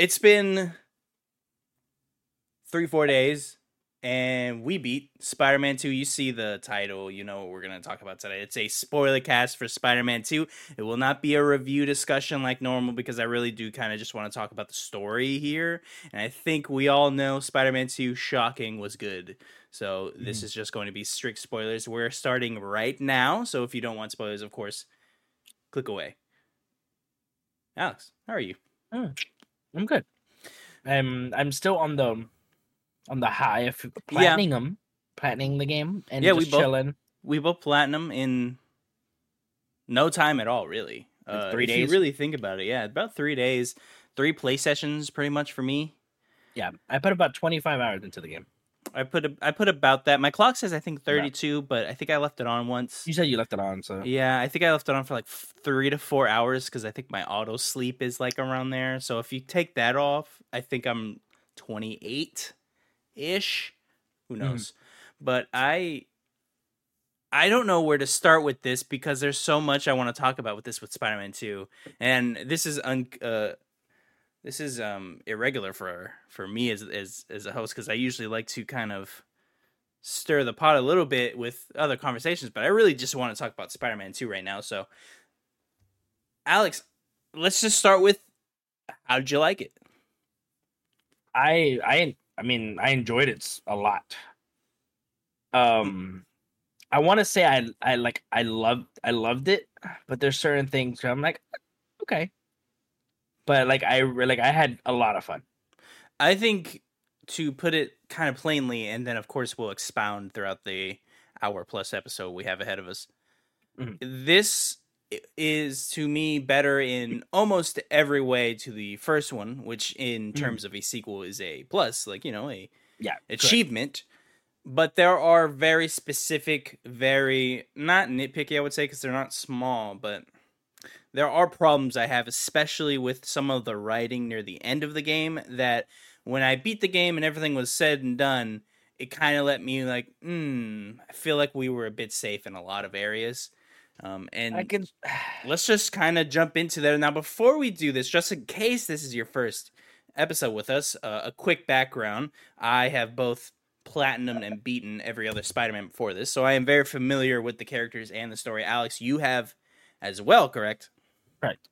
it's been three, four days, and we beat Spider Man 2. You see the title, you know what we're going to talk about today. It's a spoiler cast for Spider Man 2. It will not be a review discussion like normal because I really do kind of just want to talk about the story here. And I think we all know Spider Man 2 shocking was good. So this Mhm. is just going to be strict spoilers. We're starting right now. So if you don't want spoilers, of course, click away. Alex, how are you? I'm good. I'm I'm still on the on the high of Yeah. platinum, platinum the game, and Yeah, we both- chilling. we both platinum in no time at all, really. Uh, three if days? you really think about it, yeah, about three days, three play sessions, pretty much for me. Yeah, I put about 25 hours into the game. I put a, I put about that. My clock says I think thirty two, but I think I left it on once. You said you left it on, so Yeah, I think I left it on for like three to four hours because I think my auto sleep is like around there. So if you take that off, I think I'm 28 ish. Who Mhm. knows? But I I don't know where to start with this because there's so much I want to talk about with this with Spider-Man 2. And this is un uh this is um irregular for for me as as as a host cuz I usually like to kind of stir the pot a little bit with other conversations, but I really just want to talk about Spider-Man 2 right now. So Alex, let's just start with how did you like it? I I I mean I enjoyed it a lot. Um, I want to say I I like I loved I loved it, but there's certain things I'm like, okay, but like I like I had a lot of fun. I think to put it kind of plainly, and then of course we'll expound throughout the hour plus episode we have ahead of us. Mhm. This is to me better in almost every way to the first one, which in Mhm. terms of a sequel is a plus, like you know, a Yeah, correct. achievement. But there are very specific, very not nitpicky, I would say, because they're not small, but there are problems I have, especially with some of the writing near the end of the game. That when I beat the game and everything was said and done, it kind of let me like, hmm, I feel like we were a bit safe in a lot of areas. Um, and I can. let's just kind of jump into there now. Before we do this, just in case this is your first episode with us, uh, a quick background: I have both platinum and beaten every other Spider-Man before this, so I am very familiar with the characters and the story. Alex, you have as well, correct? Correct.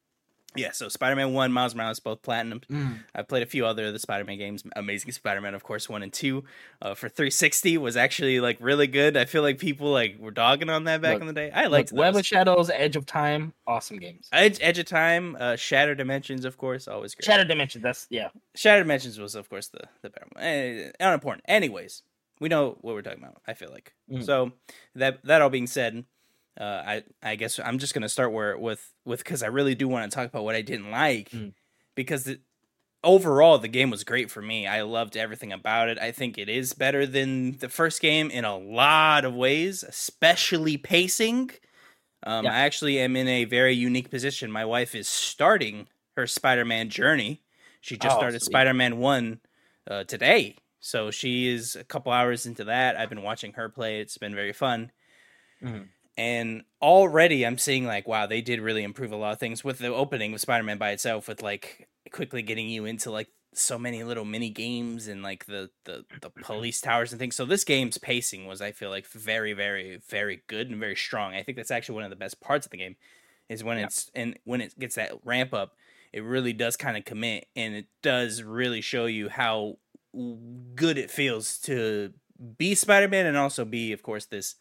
Yeah. So Spider-Man One, Miles Morales, both platinum. Mm. I've played a few other of the Spider-Man games. Amazing Spider-Man, of course, one and two. Uh, for 360 was actually like really good. I feel like people like were dogging on that back Look, in the day. I Like liked Web of Shadows, Edge of Time, awesome games. Edge, Edge of Time, uh, Shatter Dimensions, of course, always great. Shadow Dimensions, that's yeah. Shattered Dimensions was, of course, the the better one. Eh, unimportant. Anyways, we know what we're talking about. I feel like Mm. so. That that all being said, uh, I I guess I'm just gonna start where with with because I really do want to talk about what I didn't like Mm. because overall the game was great for me. I loved everything about it. I think it is better than the first game in a lot of ways, especially pacing. Um, Yeah. I actually am in a very unique position. My wife is starting her Spider-Man journey. She just Oh, started sweet. Spider-Man One uh, today, so she is a couple hours into that. I've been watching her play. It's been very fun, Mhm. And already I'm seeing like, wow, they did really improve a lot of things with the opening of Spider-Man by itself, with like quickly getting you into like so many little mini games and like the the the mm-hmm. police towers and things. So this game's pacing was, I feel like, very, very, very good and very strong. I think that's actually one of the best parts of the game is when Yeah. it's and when it gets that ramp up, it really does kind of commit and it does really show you how good it feels to be Spider-Man and also be, of course, this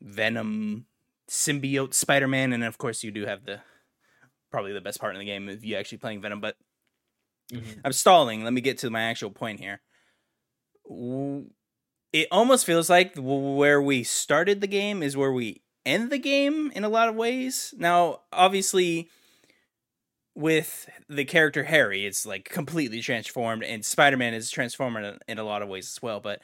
Venom symbiote Spider-Man, and of course you do have the probably the best part in the game if you actually playing Venom, but Mhm. I'm stalling. Let me get to my actual point here. It almost feels like where we started the game is where we end the game in a lot of ways. Now, obviously, with the character Harry, it's like completely transformed, and Spider Man is transformed in a lot of ways as well. But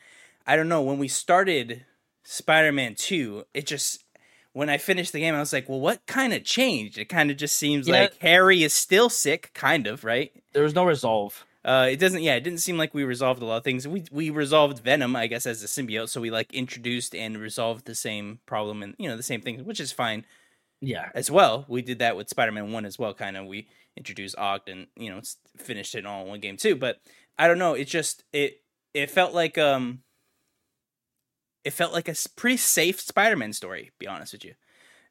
I don't know. When we started Spider Man 2, it just. When I finished the game, I was like, well, what kind of changed? It kind of just seems Yeah. like Harry is still sick, kind of, right? There was no resolve. Uh, it doesn't. Yeah, it didn't seem like we resolved a lot of things. We we resolved Venom, I guess, as a symbiote. So we like introduced and resolved the same problem and you know the same thing, which is fine Yeah. as well. We did that with Spider Man One as well. Kind of we introduced Ogden, you know, finished it all in one game too. But I don't know. It just it it felt like um it felt like a pretty safe Spider-Man story. to Be honest with you,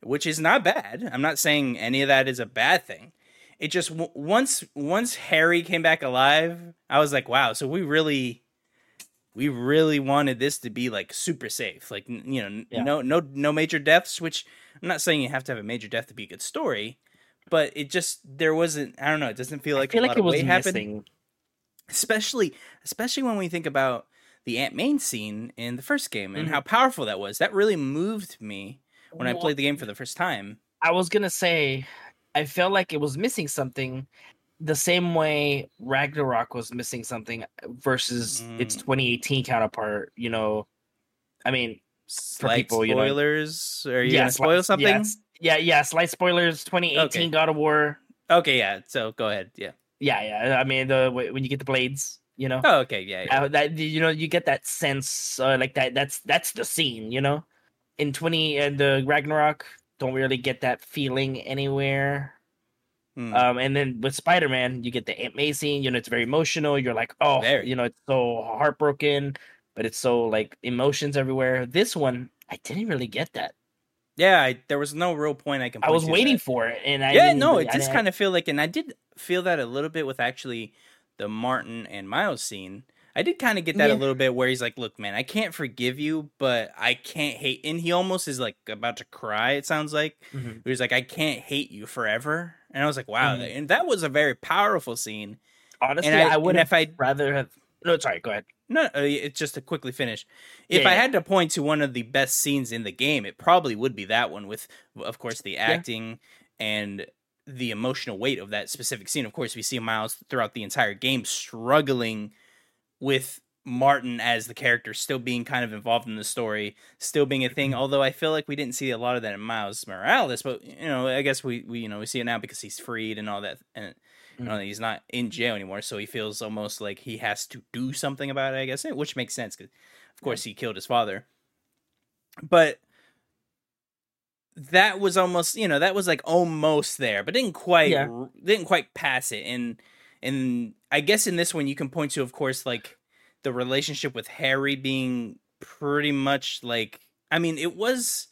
which is not bad. I'm not saying any of that is a bad thing. It just once once Harry came back alive, I was like, wow. So we really we really wanted this to be like super safe like you know Yeah. no no no major deaths which i'm not saying you have to have a major death to be a good story but it just there wasn't i don't know it doesn't feel like I feel a like it was weight happened missing. especially especially when we think about the aunt May scene in the first game and Mhm. how powerful that was that really moved me when i played the game for the first time I was gonna say, I felt like it was missing something, the same way Ragnarok was missing something versus its Mm. 2018 counterpart. You know, I mean, slight people, you know- spoilers are you yeah, gonna sli- spoil something Yeah, yeah, yeah, slight spoilers. 2018 Okay. God of War. okay yeah so go ahead yeah Yeah, yeah. I mean, the when you get the blades, you know, oh okay yeah, yeah. uh, that you know, you get that sense, uh, like that. That's that's the scene, you know. In 20 and the Ragnarok, don't really get that feeling anywhere. Hmm. Um, and then with Spider Man, you get the Aunt May scene. You know, it's very emotional. You're like, oh, Very. you know, it's so heartbroken, but it's so like emotions everywhere. This one, I didn't really get that. yeah I, there was no real point i can I was waiting that- for it, and I yeah, no, it just kind of feel like, and I did feel that a little bit with actually the Martin and Miles scene. I did kind of get that Yeah. a little bit where he's like, "Look, man, I can't forgive you, but I can't hate." And he almost is like about to cry. It sounds like Mhm. he's like, "I can't hate you forever," and I was like, "Wow!" Mhm. And that was a very powerful scene. honestly, and I- I, would if I- rather have. No, sorry, go ahead. No, uh, it's just to quickly finish. If Yeah, I yeah. had to point to one of the best scenes in the game, it probably would be that one with, of course, the acting and the emotional weight of that specific scene. Of course, we see Miles throughout the entire game struggling with Martin as the character still being kind of involved in the story, still being a thing. Mm-hmm. Although I feel like we didn't see a lot of that in Miles Morales, but you know, I guess we, we you know we see it now because he's freed and all that, and you know, mm-hmm. he's not in jail anymore, so he feels almost like he has to do something about it. I guess, which makes sense because, of course, he killed his father. But that was almost, you know, that was like almost there, but didn't quite, Yeah. didn't quite pass it. And and I guess in this one you can point to, of course, like the relationship with Harry being pretty much like, I mean, it was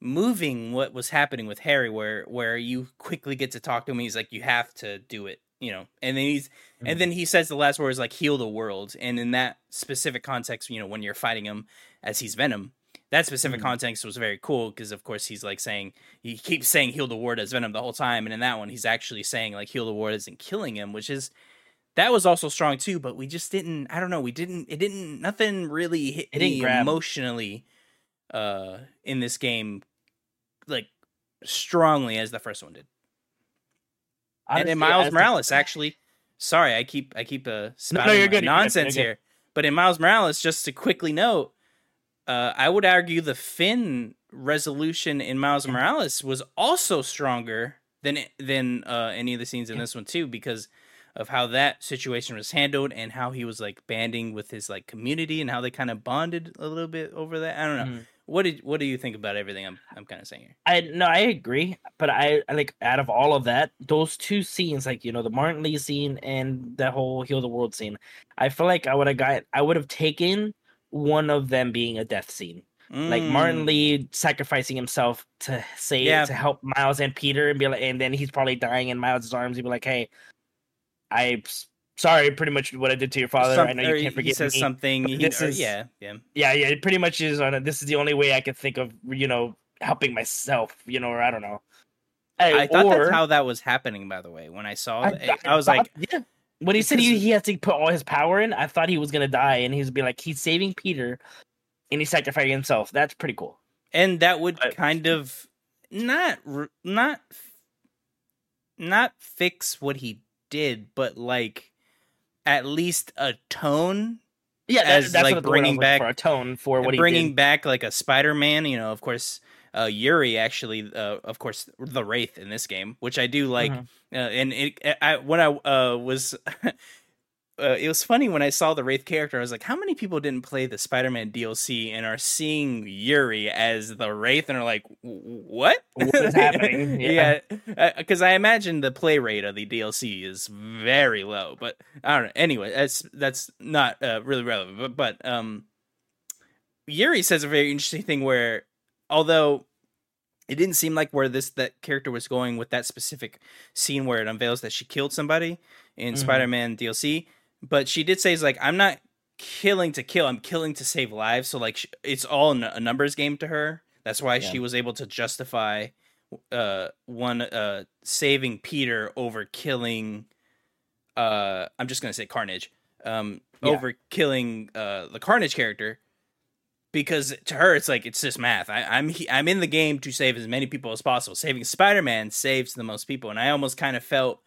moving what was happening with Harry where where you quickly get to talk to him he's like you have to do it you know and then he's and Mhm. then he says the last words like heal the world and in that specific context you know when you're fighting him as he's Venom that specific Mhm. context was very cool because of course he's like saying he keeps saying heal the world as Venom the whole time and in that one he's actually saying like heal the ward isn't killing him which is that was also strong too but we just didn't I don't know we didn't it didn't nothing really hit It me emotionally uh in this game like strongly as the first one did. and in Miles as the- Morales actually sorry, I keep I keep uh no, spouting you're my good, you're good, nonsense you're good. here. But in Miles Morales just to quickly note uh, I would argue the Phin resolution in Miles Morales was also stronger than than uh, any of the scenes in this one too, because of how that situation was handled and how he was like banding with his like community and how they kind of bonded a little bit over that. I don't know. Mhm. What did what do you think about everything I'm I'm kind of saying here? I no, I agree, but I, I like out of all of that, those two scenes, like you know, the Martin Li scene and the whole Heal the World scene, I feel like I would have got, I would have taken one of them being a death scene, like Martin Mm. Li sacrificing himself to save, Yeah. to help Miles and Peter, and be like, and then he's probably dying in Miles' arms. He'd be like, "Hey, I'm sorry, pretty much what I did to your father. Some- I know you can't forget. he says me." something. he- this or- is- yeah, yeah. Yeah, yeah, it pretty much is on it. This is the only way I could think of, you know, helping myself, you know, or I don't know. Hey, I thought or- that's how that was happening. By the way, when I saw I, it, I, I was thought- like, yeah. When he said he, he has to put all his power in, I thought he was gonna die, and he's be like, he's saving Peter, and he's sacrificing himself. That's pretty cool. and that would But- kind of not not not fix what he did, but like at least atone Yeah, that, As, that's like, what the word I was bringing back- for a tone for what he bringing back like a Spider-Man. You know, of course, uh, Yuri actually, uh, of course, the Wraith in this game, which I do like. Mhm. uh, and it I when I uh was uh, it was funny when I saw the Wraith character. I was like, how many people didn't play the Spider-Man DLC and are seeing Yuri as the Wraith and are like, what? What is happening? yeah, because uh, I imagine the play rate of the DLC is very low. But I don't know. Anyway, that's that's not uh, really relevant. But, but um, Yuri says a very interesting thing where, although it didn't seem like where this that character was going with that specific scene where it unveils that she killed somebody in Mhm. Spider-Man DLC but she did say is like i'm not killing to kill i'm killing to save lives so like it's all a numbers game to her that's why Yeah. she was able to justify uh one uh saving peter over killing uh i'm just gonna say carnage um Yeah. over killing uh the carnage character because to her it's like it's just math I, i'm he- i'm in the game to save as many people as possible saving spider-man saves the most people and i almost kind of felt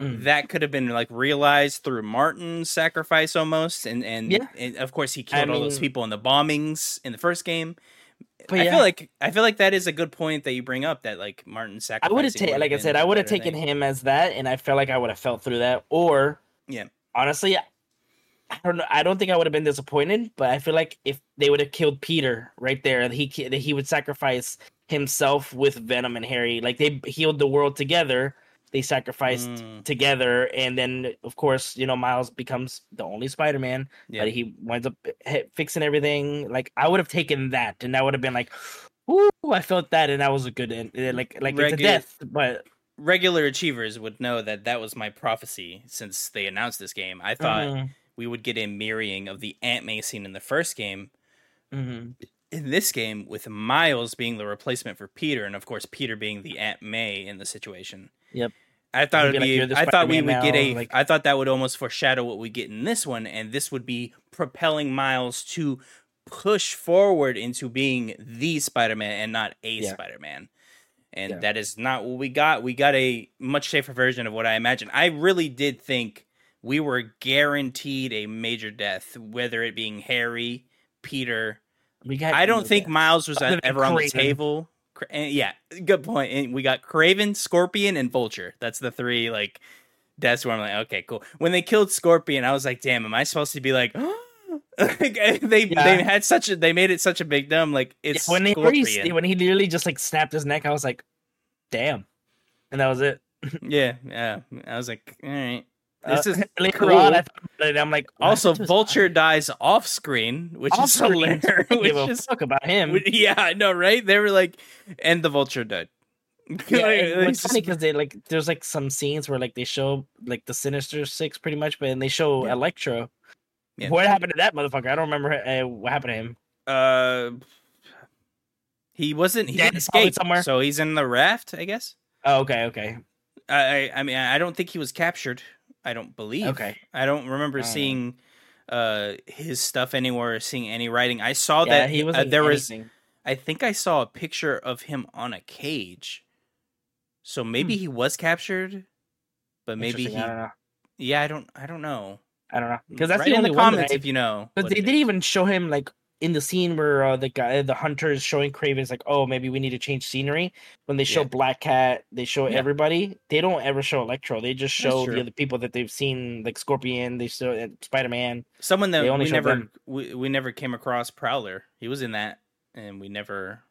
Mm. that could have been like realized through Martin's sacrifice almost, and and, Yeah. and of course he killed I all those people in the bombings in the first game. But I yeah. feel like I feel like that is a good point that you bring up that like Martin sacrifice. I would have taken, like I said, I would have taken thing. him as that, and I felt like I would have felt through that. Or, Yeah. honestly, I don't know. I don't think I would have been disappointed, but I feel like if they would have killed Peter right there, he that he would sacrifice himself with Venom and Harry. Like they healed the world together, they sacrificed Mm, together, and then of course, you know, Miles becomes the only Spider-Man. yeah. But he winds up fixing everything. Like I would have taken that, and that would have been like, "Ooh, I felt that," and that was a good end. eh, Like like it's a death, but Regular achievers would know that that was my prophecy since they announced this game. I thought Mhm, we would get a mirroring of the Aunt May scene in the first game. mhm. In this game, with Miles being the replacement for Peter, and of course Peter being the Aunt May in the situation. Yep. I thought it'd be like, be. "You're the I thought we would get now," a. like- I thought that would almost foreshadow what we get in this one, and this would be propelling Miles to push forward into being the Spider-Man and not a Yeah. Spider-Man. And Yeah. that is not what we got. We got a much safer version of what I imagined. I really did think we were guaranteed a major death, whether it being Harry, Peter. We got. I don't think that. Miles was ever on the table. Eh, yeah, good point. And we got Kraven, Scorpion, and Vulture. That's the three like deaths where I'm like, okay, cool. When they killed Scorpion, I was like, damn, am I supposed to be like? like eh, they Yeah. they had such a they made it such a big dumb like Yeah, it's when they when he literally just like snapped his neck, I was like, "Damn," and that was it. yeah, yeah. I was like, all right. This Uh, is later cool. on. I thought I'm like, also happened to his Vulture dies off screen, which Off is screen. hilarious. I don't give a Which is fuck about him. Which- yeah, I know, right? They were like, and the vulture died. Yeah, it's funny because they like there's like some scenes where like they show like the Sinister Six pretty much, but then they show Yeah. Electro. Yeah. What happened to that motherfucker? I don't remember uh, what happened to him. uh, he wasn't. He Dead didn't escape somewhere. so he's in the raft, I guess. Oh, okay, okay, I, I mean, I don't think he was captured. I don't believe. okay. I don't remember Uh. seeing uh his stuff anywhere, or seeing any writing. I saw yeah, that he was. uh, there was. I think I saw a picture of him on a cage. So maybe Hmm. he was captured, but maybe he. I. Yeah, I don't. I don't know. I don't know because that's Write the in only the one that comments I- if you know. But they didn't is. even show him like in the scene where uh, the guy, the hunter, is showing Kraven's like, oh, maybe we need to change scenery. When they show Yeah. Black Cat, they show Yeah. everybody. They don't ever show Electro. They just show the other people that they've seen, like Scorpion. They show uh, Spider Man. Someone that we never we, we never came across Prowler. He was in that, and we never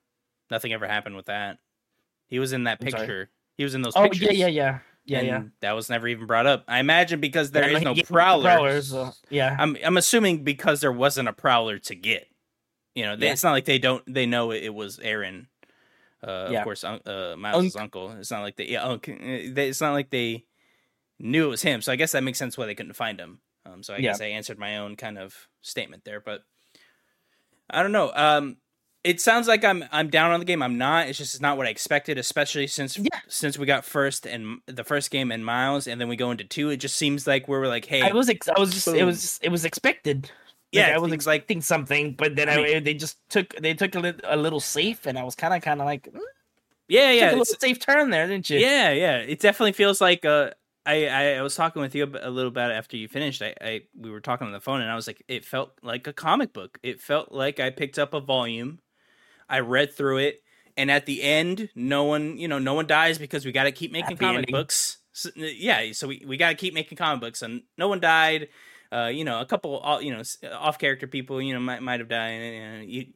nothing ever happened with that. He was in that I'm sorry. picture. He was in those Oh pictures. yeah, yeah, yeah, yeah, yeah. That was never even brought up. I imagine because there Yeah, is no Prowler. prowlers, uh, yeah, I'm I'm assuming because there wasn't a Prowler to get. You know, they, Yeah. it's not like they don't they know it, it was Aaron. Uh, Yeah. Of course, uh, Miles' uncle. It's not like they. Yeah, unc- uh, they, it's not like they knew it was him. So I guess that makes sense why they couldn't find him. Um, so I Yeah. guess I answered my own kind of statement there, but I don't know. Um, it sounds like I'm I'm down on the game. I'm not. It's just not what I expected, especially since Yeah. since we got first and the first game and Miles, and then we go into two. It just seems like we were like, hey, I was, ex- I was just, it was, it was expected. Yeah, Like, I was things like expecting something, but then I I they just took, they took a, lit- a little safe, and I was kind of, kind of like, mm, yeah, yeah, took a little safe turn there, didn't you? Yeah, yeah. It definitely feels like uh I, I, I was talking with you a little about it after you finished. I, I we were talking on the phone and I was like, it felt like a comic book. It felt like I picked up a volume, I read through it, and at the end, no one you know no one dies because we got to keep making Happy comic ending. books. So, yeah, so we, we got to keep making comic books, and no one died. Uh, you know, a couple, uh, you know, off character people, you know, might might have died, and, you,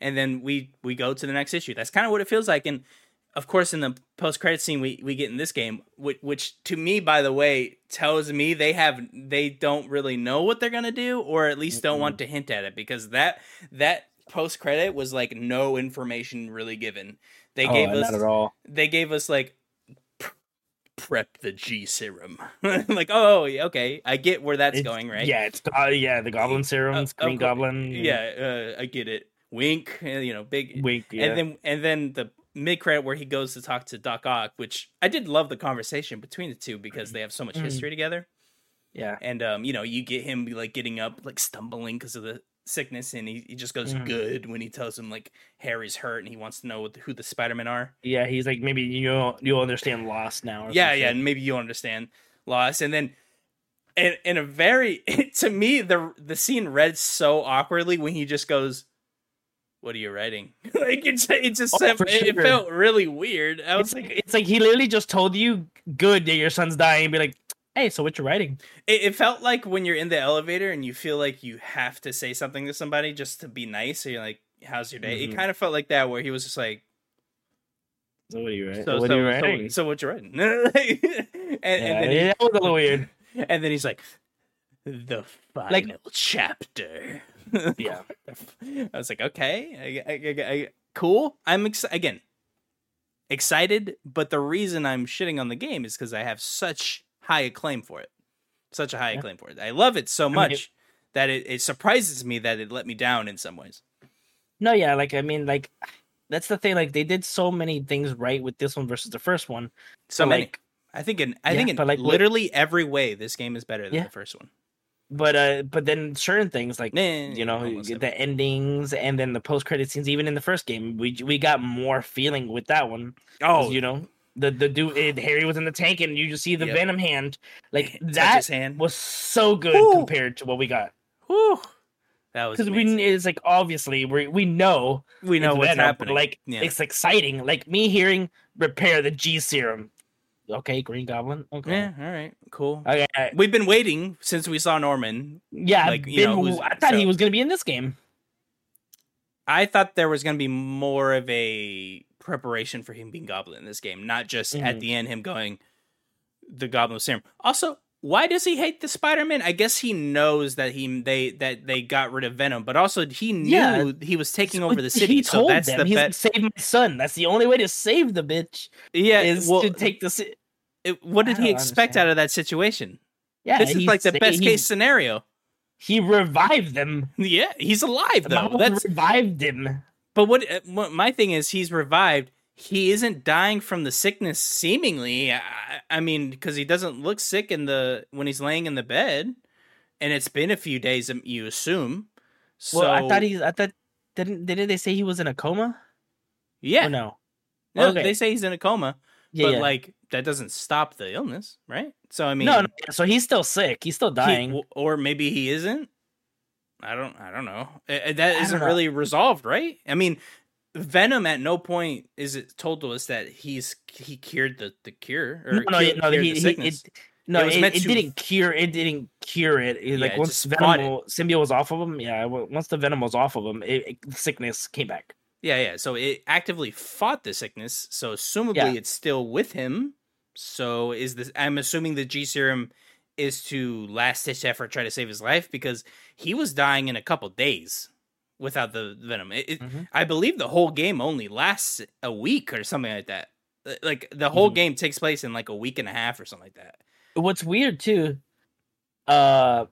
and then we we go to the next issue. That's kind of what it feels like, and of course, in the post credit scene we, we get in this game, which, which to me, by the way, tells me they have they don't really know what they're gonna do, or at least don't mm-hmm. want to hint at it, because that that post credit was like no information really given. They oh, gave us all. They gave us like prep the G serum. like, oh, okay, I get where that's it's, going, right? Yeah, it's uh, yeah, the Goblin serums, uh, Green Goblin. Yeah, uh, I get it. Wink, uh, you know, big wink, yeah. and then and then the mid credit where he goes to talk to Doc Ock, which I did love the conversation between the two because they have so much mm. history together. Yeah, and um, you know, you get him like getting up, like stumbling because of the sickness, and he, he just goes mm. good when he tells him like Harry's hurt and he wants to know who the Spider Men are. Yeah, he's like maybe you you'll understand Lost now. yeah, yeah, and maybe you'll understand Lost, and then. In, in a very to me the the scene read so awkwardly when he just goes what are you writing? like it's it just oh, it, it, felt really weird. I was it's like it's like he literally just told you good that your son's dying and be like, hey, so what you're writing? It, it, felt like when you're in the elevator and you feel like you have to say something to somebody just to be nice. So you're like, how's your day? Mm-hmm. It kind of felt like that where he was just like. So what are you writing? So, what so, are you writing? So, so what you writing? and, yeah, and then he, that was a little weird. And then he's like, the final like, chapter. yeah. I was like, okay, I, I, I, cool. I'm ex- again excited, but the reason I'm shitting on the game is because I have such high acclaim for it, such a high yeah. acclaim for it. I love it so much mean, it, that it, it surprises me that it let me down in some ways. No, yeah, like I mean, like that's the thing. Like they did so many things right with this one versus the first one. So many. Like, I think in I yeah, think in like literally every way, this game is better than yeah. the first one but uh but then certain things like nah, you know the endings and then the post credit scenes even in the first game we we got more feeling with that one oh you know the the dude it, harry was in the tank and you just see the yep. venom hand like that hand. was so good Woo. compared to what we got that was because we it's like obviously we we know we know what's venom, happening like yeah. it's exciting like me hearing repair the g serum okay, Green Goblin. Okay, yeah, all right, cool. Okay, we've been waiting since we saw Norman. Yeah, like been, know, was, I thought so. he was going to be in this game. I thought there was going to be more of a preparation for him being Goblin in this game, not just mm-hmm. at the end him going the Goblin serum. Also, why does he hate the Spider-Man? I guess he knows that he they that they got rid of Venom, but also he knew yeah. he was taking over the city. He told so that's them, the he's bet- save my son. That's the only way to save the bitch. Yeah, is well, to take the. it, what did he expect understand. out of that situation? Yeah, this is like the best case scenario. He revived them. Yeah, he's alive though. That's revived him. But what, uh, what my thing is, he's revived. He isn't dying from the sickness. Seemingly, I, I mean, because he doesn't look sick in the when he's laying in the bed, and it's been a few days. Um, you assume. So, well, I thought he. I thought didn't didn't they say he was in a coma? Yeah. Or no. No, okay. they say he's in a coma. Yeah, but yeah. like that doesn't stop the illness, right? So I mean, no, no, so he's still sick. He's still dying, he, or maybe he isn't. I don't, I don't know. Eh, eh, that isn't really resolved, right? I mean, Venom at no point is it told to us that he's he cured the the cure or no, cured, no, he, he, it, no, it, it, it to... didn't cure. It didn't cure it. it yeah, like once Venom symbiote was off of him, yeah, once the Venom was off of him, it, sickness came back. Yeah, yeah. So it actively fought the sickness. So assumably yeah. it's still with him. So is this? I'm assuming the G serum is to last ditch effort try to save his life because he was dying in a couple days without the venom. It, it, mm-hmm. I believe the whole game only lasts a week or something like that. Like the whole mm-hmm. game takes place in like a week and a half or something like that. What's weird too, uh,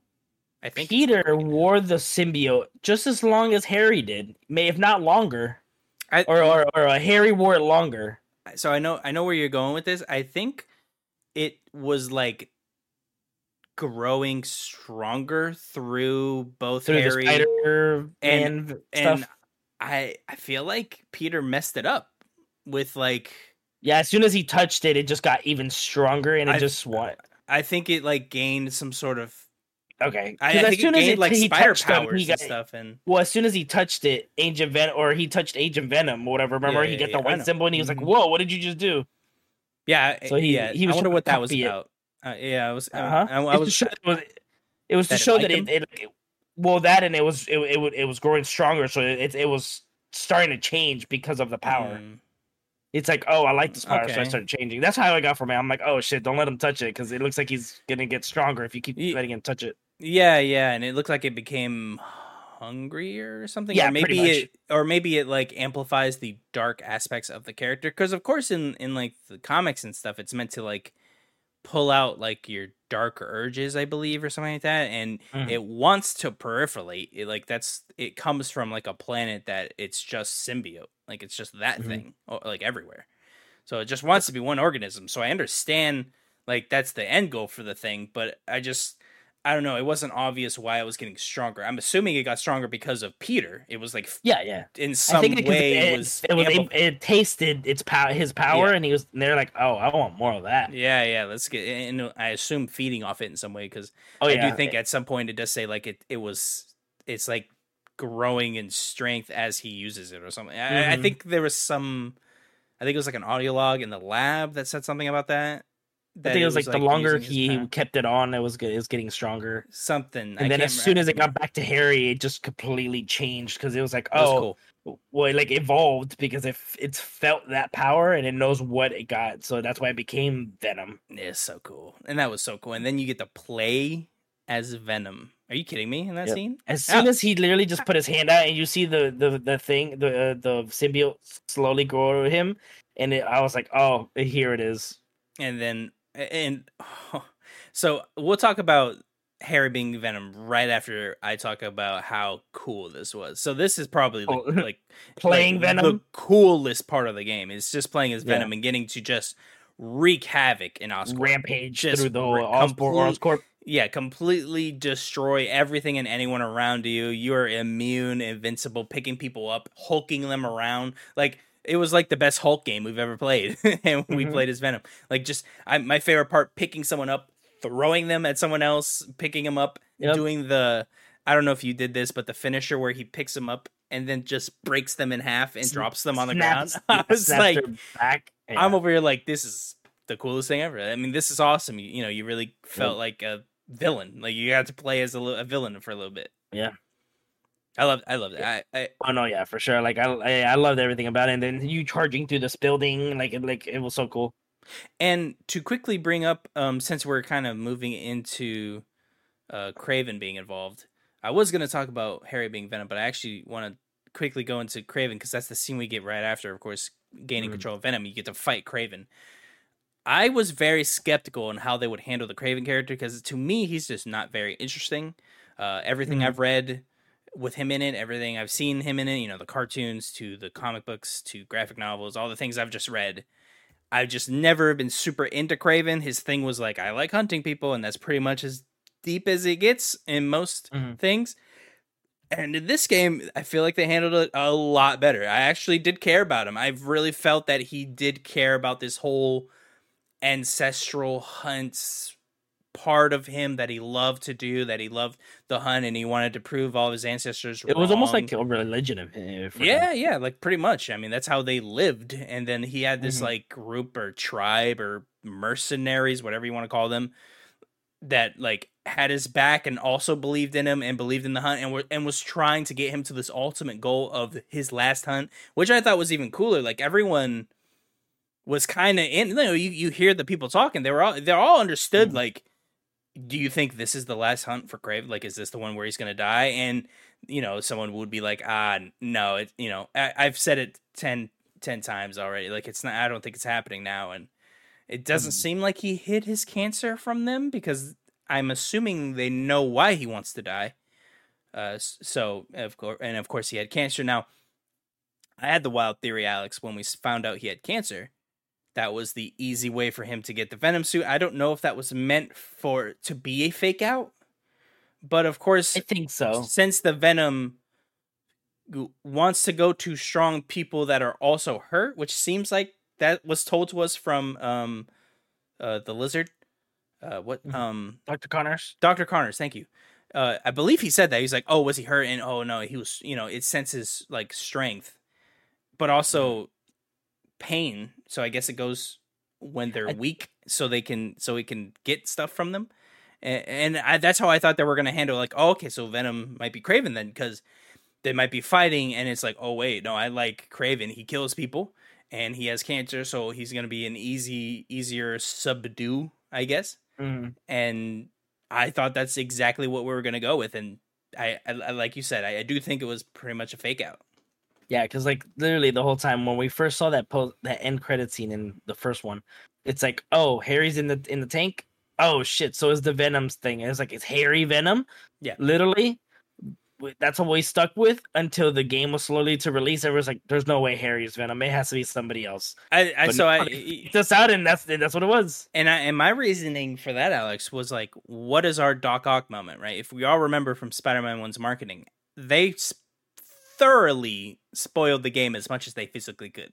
I think Peter wore the symbiote just as long as Harry did, may if not longer, I, or or, or uh, Harry wore it longer so I know I know where you're going with this. I think it was like growing stronger through both through Harry and and I I feel like Peter messed it up with like yeah. As soon as he touched it, it just got even stronger, and it I, just what I think it like gained some sort of Okay. I, I as soon as it, like he spider powers him, he got, and stuff, and well, as soon as he touched it, Agent Venom, or he touched Agent Venom, or whatever. Remember, yeah, he yeah, got the white symbol, and he was like, mm-hmm. "Whoa, what did you just do?" Yeah. So he yeah, he was I wonder what that was it. about. Uh, yeah, I was. Uh, uh-huh. I, I was. It was to That it show that it, it, it- well that and it was it it, it was growing stronger, so it it was starting to change because of the power. Mm. It's like, oh, I like this power, so I Okay. started changing. That's how I got from it. I'm like, oh shit, don't let him touch it because it looks like he's gonna get stronger if you keep letting him touch it. Yeah, yeah, and it looked like it became hungrier or something. Yeah, or maybe it, or maybe it like amplifies the dark aspects of the character. Because of course, in in like the comics and stuff, it's meant to like pull out like your dark urges, I believe, or something like that. And Mhm. it wants to peripherate. It like that's it comes from like a planet that it's just symbiote, like it's just that Mhm. thing, like everywhere. So it just wants to be one organism. So I understand like that's the end goal for the thing, but I just I don't know. It wasn't obvious why it was getting stronger. I'm assuming it got stronger because of Peter. It was like Yeah, yeah. in I some way it, it was it was ampli- it, it tasted its power, his power, Yeah. and he was. And they're like, oh, I want more of that. yeah, yeah. Let's get. And I assume feeding off it in some way because Oh I yeah, do think at some point it does say like it. It was. It's like growing in strength as he uses it or something. I, I Mhm. think there was some. I think it was like an audio log in the lab that said something about that. I think it was like, the longer he kept it on, it was good. It was getting stronger. something. I And then can't as soon remember. as it got back to Harry, it just completely changed because it was like, oh, cool. well, it like evolved because it it's felt that power and it knows what it got, so that's why it became Venom. It's so cool, and that was so cool. And then you get to play as Venom. Are you kidding me? In that Yep. scene, As soon Yeah. as he literally just put his hand out and you see the the the thing, the uh, the symbiote slowly grow to him, and it, I was like, oh, here it is. and then and so we'll talk about Harry being Venom right after I talk about how cool this was. So this is probably the, Oh, like Playing like, the coolest part of the game. Is just playing as Yeah. Venom and getting to just wreak havoc in Oscorp. rampage Just through the whole Oscorp. complete- Oscorp. yeah, completely destroy everything and anyone around you. You are immune, invincible, picking people up, hulking them around. Like it was like the best Hulk game we've ever played, and we Mhm. played as Venom. Like just I, my favorite part: picking someone up, throwing them at someone else, picking them up, Yep. doing the. I don't know if you did this, but the finisher where he picks them up and then just breaks them in half and Sn- drops them on the snaps- ground. I was like, back. I'm over here like this is the coolest thing ever. I mean, this is awesome. You, you know, you really felt like a villain. Like you got to play as a, a villain for a little bit. Yeah. I love I love that. I, I Oh no, yeah, for sure. Like I, I, I loved everything about it. And then you charging through this building, like, it, like it was so cool. and to quickly bring up um since we're kind of moving into uh Kraven being involved. I was going to talk about Harry being Venom, but I actually want to quickly go into Kraven cuz that's the scene we get right after of course gaining Mhm. control of Venom. You get to fight Kraven. I was very skeptical on how they would handle the Kraven character because to me he's just not very interesting. Uh, everything Mhm. I've read with him in it, everything I've seen him in it, you know, the cartoons to the comic books to graphic novels, all the things I've just read, I've just never been super into Kraven. His thing was like I like hunting people, and that's pretty much as deep as it gets in most Mhm. things. And in this game, I feel like they handled it a lot better. I actually did care about him. I've really felt that he did care about this whole ancestral hunts part of him that he loved to do, that he loved the hunt and he wanted to prove all of his ancestors It was almost like a religion of him. for him. Yeah, yeah, like pretty much. I mean, that's how they lived. And then he had this Mhm. like group or tribe or mercenaries, whatever you want to call them, that like had his back and also believed in him and believed in the hunt and were, and was trying to get him to this ultimate goal of his last hunt, which I thought was even cooler. Like everyone was kind of in. You know, you you hear the people talking. They were all they're all understood. Mhm. Like, do you think this is the last hunt for Crave? Like, is this the one where he's gonna die? And you know, someone would be like, ah, no, it, you know, I, I've said it 10, 10 times already. Like, it's not, I don't think it's happening now. And it doesn't Mhm. seem like he hid his cancer from them because I'm assuming they know why he wants to die. Uh, so of course, and of course, he had cancer. Now, I had the wild theory, Alex, when we found out he had cancer. That was the easy way for him to get the Venom suit. I don't know if that was meant for to be a fake out, but of course, I think so. since the venom wants to go to strong people that are also hurt which seems like that was told to us from um uh the lizard uh what Mhm. um Dr. Connors. dr connors thank you uh i believe he said that he's like oh was he hurt and oh no he was you know it senses like strength but also pain so i guess it goes when they're I- weak so they can so it can get stuff from them and, and I, that's how I thought they were gonna handle. Like, oh, okay, so Venom might be Kraven then, because they might be fighting, and it's like, oh wait, no, I like Kraven. He kills people, and he has cancer, so he's gonna be an easy, easier subdue, I guess. Mhm. And I thought that's exactly what we were gonna go with, and I, I I- like you said, I, I do think it was pretty much a fake out. Yeah, because like literally the whole time when we first saw that post that end credit scene in the first one, it's like, oh, Harry's in the in the tank. Oh shit! So is the Venom's thing? It's like it's Harry Venom. Yeah. literally. That's what we stuck with until the game was slowly to release. Everyone's like, "There's no way Harry's Venom. It has to be somebody else." I, I so no, I just out, and that's and that's what it was. and I and my reasoning for that, Alex, was like, what is our Doc Ock moment, right? If we all remember from Spider-Man One's marketing, they thoroughly spoiled the game as much as they physically could.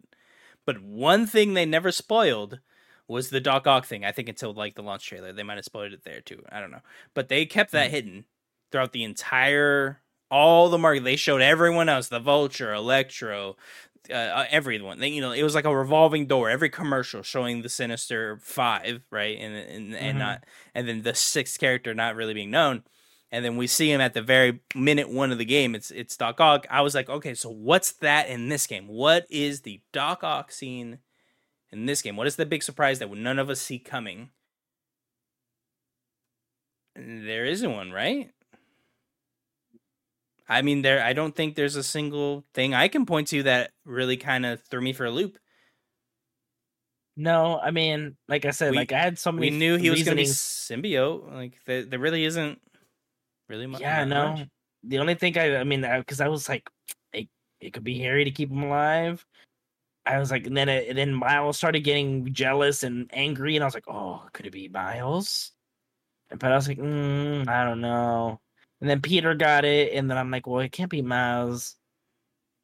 But one thing they never spoiled was the Doc Ock thing. I think until like the launch trailer, they might have spoiled it there too. I don't know, but they kept that hidden throughout the entire all the market. They showed everyone else, the Vulture, Electro, uh, uh, everyone. They, you know, it was like a revolving door. Every commercial showing the Sinister Five, right, and and and Mhm. not, and then the sixth character not really being known. And then we see him at the very minute one of the game. It's it's Doc Ock. I was like, okay, so what's that in this game? What is the Doc Ock scene in this game? What is the big surprise that none of us see coming? There isn't one, right? I mean, there. I don't think there's a single thing I can point to that really kind of threw me for a loop. No, I mean, like I said, We- like I had so many. We knew he was going to be symbiote. Like there, there really isn't really much. Yeah, no. much. The only thing I, I mean, because I was like, it, it could be Harry to keep him alive. I was like, and then it, and then Miles started getting jealous and angry, and I was like, oh, could it be Miles? But I was like, mm, I don't know. And then Peter got it, and then I'm like, well, it can't be Miles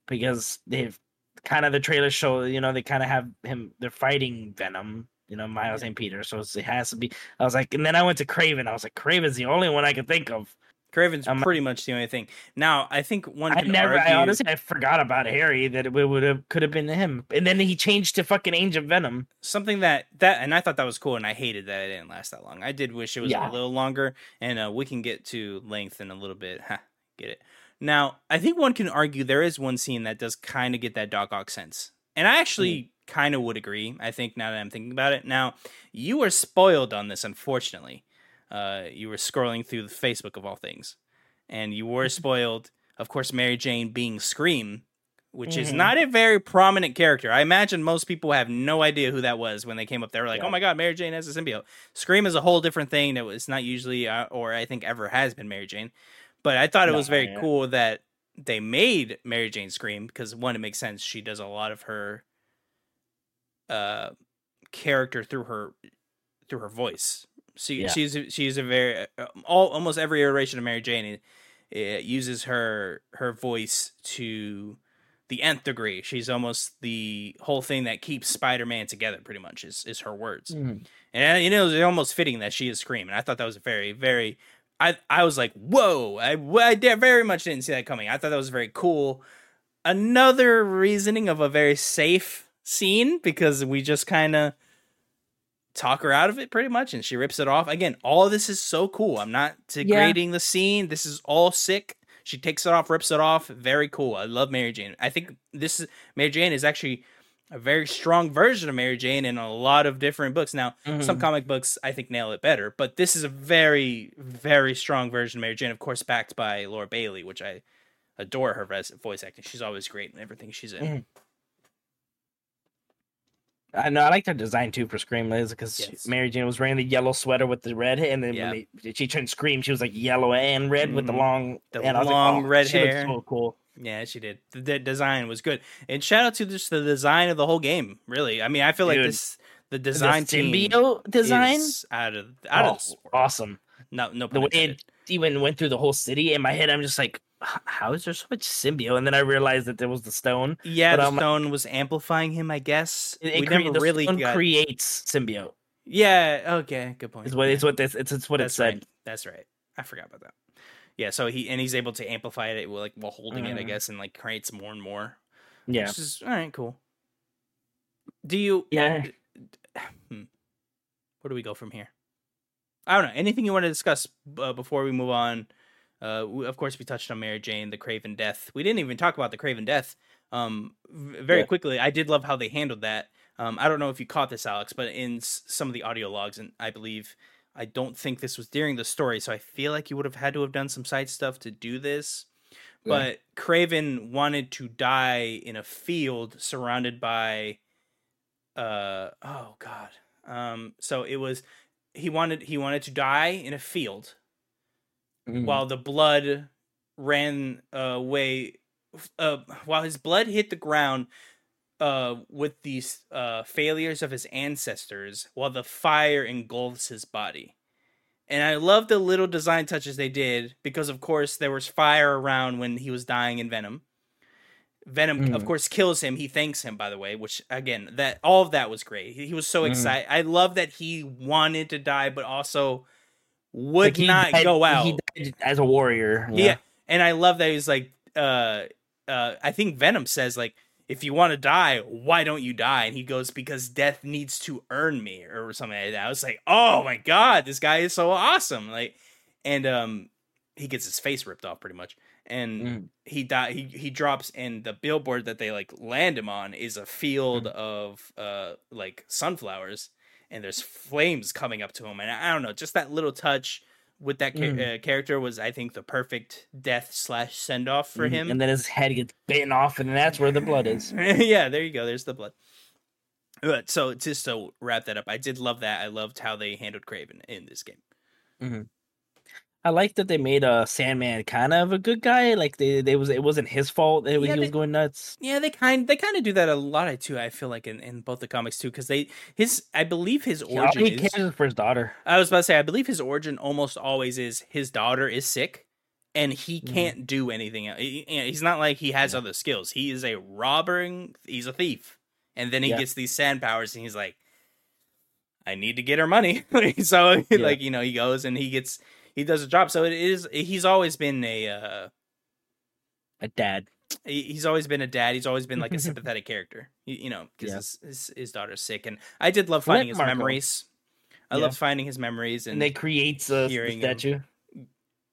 because they've kind of the trailer show, you know, they kind of have him, they're fighting Venom, you know, Miles and Peter, so it has to be. I was like, and then I went to Kraven. I was like, Kraven's the only one I could think of. Kraven's I'm- pretty much the only thing. Now, I think one I can never. argue. I honestly, I forgot about Harry that it would have could have been him, and then he changed to fucking Agent Venom. something that that and I thought that was cool, and I hated that it didn't last that long. I did wish it was Yeah. a little longer, and uh, we can get to length in a little bit. Ha, get it? Now, I think one can argue there is one scene that does kind of get that Doc Ock sense, and I actually kind of would agree. I think now that I'm thinking about it, now you were spoiled on this, unfortunately. Uh, you were scrolling through the Facebook of all things, and you were spoiled. Of course, Mary Jane being Scream, which is Mhm. not a very prominent character. I imagine most people have no idea who that was when they came up. They were like, Yeah. "Oh my god, Mary Jane has a symbiote." Scream is a whole different thing that was not usually, uh, or I think ever has been Mary Jane. But I thought it No, was very yeah. cool that they made Mary Jane scream because one, it makes sense. She does a lot of her uh character through her through her voice. She Yeah. she's a- she's a very uh, all almost every iteration of Mary Jane it, it uses her her voice to the nth degree. She's almost the whole thing that keeps Spider Man together. Pretty much is is her words. And uh, you know, it's almost fitting that she is Scream, and I thought that was a very, very. I I was like, whoa! I I very much didn't see that coming. I thought that was very cool. Another reasoning of a very safe scene because we just kind of talk her out of it pretty much, and she rips it off. Again, all of this is so cool. I'm not degrading the scene. This is all sick. She takes it off, rips it off. Very cool. I love Mary Jane. I think this is Mary Jane is actually a very strong version of Mary Jane in a lot of different books. Now, some Mhm. comic books I think nail it better, but this is a very, very strong version of Mary Jane, of course, backed by Laura Bailey, which I adore her voice acting. She's always great in everything she's in. Mhm. I know I like their design too for Scream Liz because Yes. Mary Jane was wearing the yellow sweater with the red, and then when they, she turned Scream, she was like yellow and red with the Mhm. long, The and long like, oh, red hair. So cool. Yeah, she did. The, the design was good, and shout out to just the design of the whole game. Really, I mean, I feel like this the design the symbiote design, is out of out oh, of awesome. No, no The way it even went through the whole city in my head, I'm just like, "H- how is there so much symbiote? And then I realized that there was the stone. Yeah, but the stone was amplifying him. I guess It, it we crea- never really got. creates symbiote. yeah. Okay. Good point. Is what Yeah. it's what this it's, it's what it That's said. Right. That's right. I forgot about that. Yeah. So he and he's able to amplify it like while holding it, I Mhm. guess, and like creates more and more. Yeah, Which is all right. Cool. Do you? yeah. Hmm. Where do we go from here? I don't know anything you want to discuss uh, before we move on. Uh, we, of course, we touched on Mary Jane, the Kraven death. We didn't even talk about the Kraven death. Um, very Yeah. quickly, I did love how they handled that. Um, I don't know if you caught this, Alex, but in s- some of the audio logs, and I believe I don't think this was during the story, so I feel like you would have had to have done some side stuff to do this. Yeah. But Kraven wanted to die in a field surrounded by, uh, oh god, um, so it was he wanted he wanted to die in a field Mhm. while the blood ran uh, away uh, while his blood hit the ground uh, with these uh, failures of his ancestors while the fire engulfs his body and i love the little design touches they did because of course there was fire around when he was dying in venom venom of Mhm. course kills him he thanks him by the way which again that all of that was great he, he was so Mhm. excited i love that he wanted to die but also would Like, he not go out He died as a warrior. yeah. And I love that he's like, uh, uh, I think Venom says like, if you want to die, why don't you die? And he goes, because death needs to earn me or something like that. I was like, oh my god, this guy is so awesome. Like, and um, he gets his face ripped off pretty much, and Mm. he die. He he drops, and the billboard that they like land him on is a field of uh like sunflowers, and there's flames coming up to him, and I, I don't know, just that little touch with that Mm. uh, character was, I think, the perfect death slash send off for Mhm. him. And then his head gets bitten off, and that's where the blood is. yeah, there you go. There's the blood. But so just to wrap that up, I did love that. I loved how they handled Kraven in this game. I like that they made uh, Sandman kind of a good guy. Like they, they was it wasn't his fault that Yeah, he was going nuts. Yeah, they kind they kind of do that a lot too. I feel like in, in both the comics too, because they his I believe his origin he is. cares for his daughter. I was about to say I believe his origin almost always is his daughter is sick, and he Mhm. can't do anything. el- he- he- He's not like he has Yeah. other skills. He is a robbering. He's a thief, and then he Yeah. gets these sand powers, and he's like, I need to get her money. so Yeah. like you know he goes and he gets he does a job. So it is he's always been a. Uh, A dad. he's always been a dad. He's always been like a sympathetic character, you, you know, because Yeah. his, his his daughter's sick, and I did love finding his Marko. memories. I Yeah. loved finding his memories, and, And they create a hearing him. statue.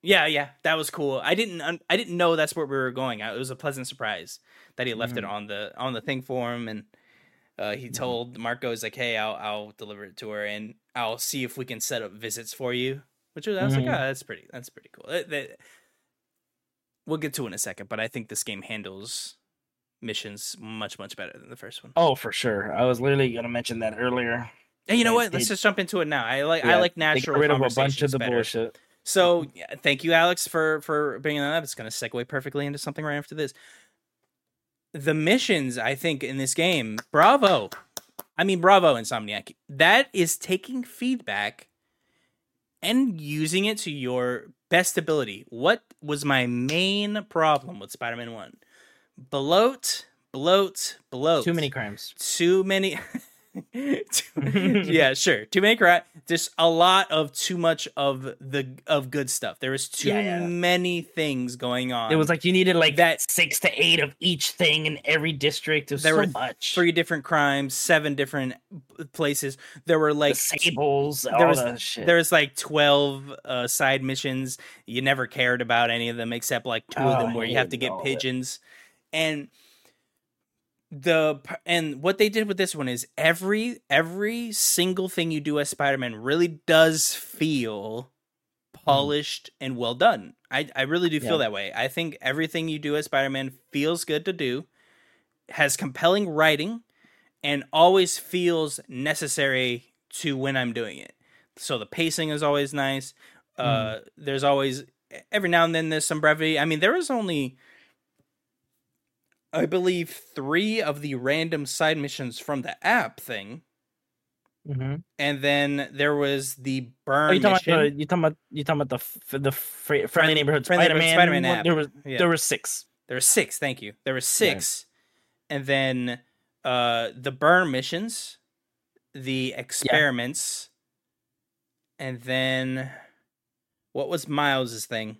yeah, yeah, that was cool. I didn't I didn't know that's where we were going. It was a pleasant surprise that he left it Mhm. on the on the thing for him, and uh, he Mhm. told Marko, "Is like, hey, I'll I'll deliver it to her, and I'll see if we can set up visits for you." Which was, I was like, Mhm. oh, that's pretty that's pretty cool. That- that- we'll get to it in a second, but I think this game handles missions much much better than the first one. Oh, for sure. I was literally gonna mention that earlier. Hey, you know They- what? Let's they- just jump into it now. I like I like natural got rid of a bunch of the better. bullshit. So yeah, thank you, Alex, for for bringing that up. It's going to segue perfectly into something right after this. The missions, I think, in this game, bravo. I mean, bravo, Insomniac. That is taking feedback and using it to your best ability. What was my main problem with Spider-Man One? Bloat, bloat, bloat. Too many crimes. Too many. Yeah, sure. Too many cry. Just a lot of too much of the of good stuff. There was too Yeah, yeah. many things going on. It was like you needed like that- six to eight of each thing in every district. There so were much. three different crimes, seven different places. There were like sables, all there was- there was like 12 uh, side missions. You never cared about any of them except like two of Oh, them where you have to get of it. pigeons. And the and what they did with this one is every every single thing you do as Spider-Man really does feel polished and well done. I I really do feel Yeah. that way. I think everything you do as Spider-Man feels good to do, has compelling writing, and always feels necessary to when I'm doing it. So the pacing is always nice. Uh, there's always every now and then there's some brevity. I mean, there was only, I believe, three of the random side missions from the app thing, Mhm. and then there was the Oh, burn you talking mission. about you talking about you talking about the f- the fr- friendly neighborhood Friendly Spider Man app. There was Yeah. there were six. There were six. Thank you. There were six, and then uh the burn missions, the experiments, and then what was Miles's thing?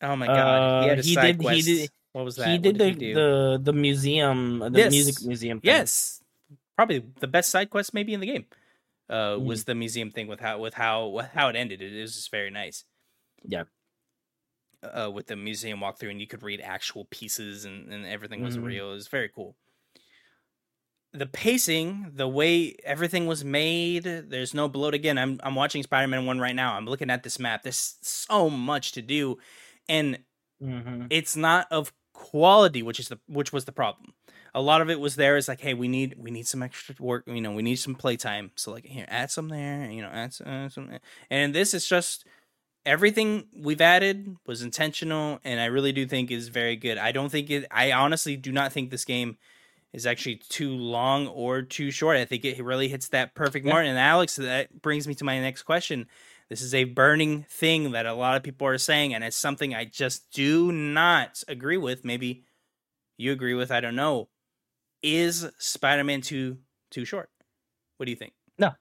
Oh my god, he had a Uh, he side did- he did- what was that? He What did the, he the the museum, the Yes. music museum. Thing. yes, probably the best side quest maybe in the game. uh, was the museum thing with how with how with how it ended. It was just very nice. Yeah. Uh, with the museum walkthrough, and you could read actual pieces, and, and everything was Mhm. real. It was very cool. The pacing, the way everything was made, there's no bloat. Again, I'm I'm watching Spider Man One right now. I'm looking at this map. There's so much to do, and Mhm. it's not of quality which is the which was the problem. A lot of it was there is like hey we need we need some extra work you know we need some playtime. So like here add some there you know add some, add some and this is just everything we've added was intentional and i really do think is very good. I don't think it i honestly do not think this game is actually too long or too short. I think it really hits that perfect Yeah. mark. And alex that brings me to my next question this is a burning thing that a lot of people are saying, and it's something I just do not agree with. Maybe you agree with. I don't know. Is Spider-Man two too short? What do you think? No,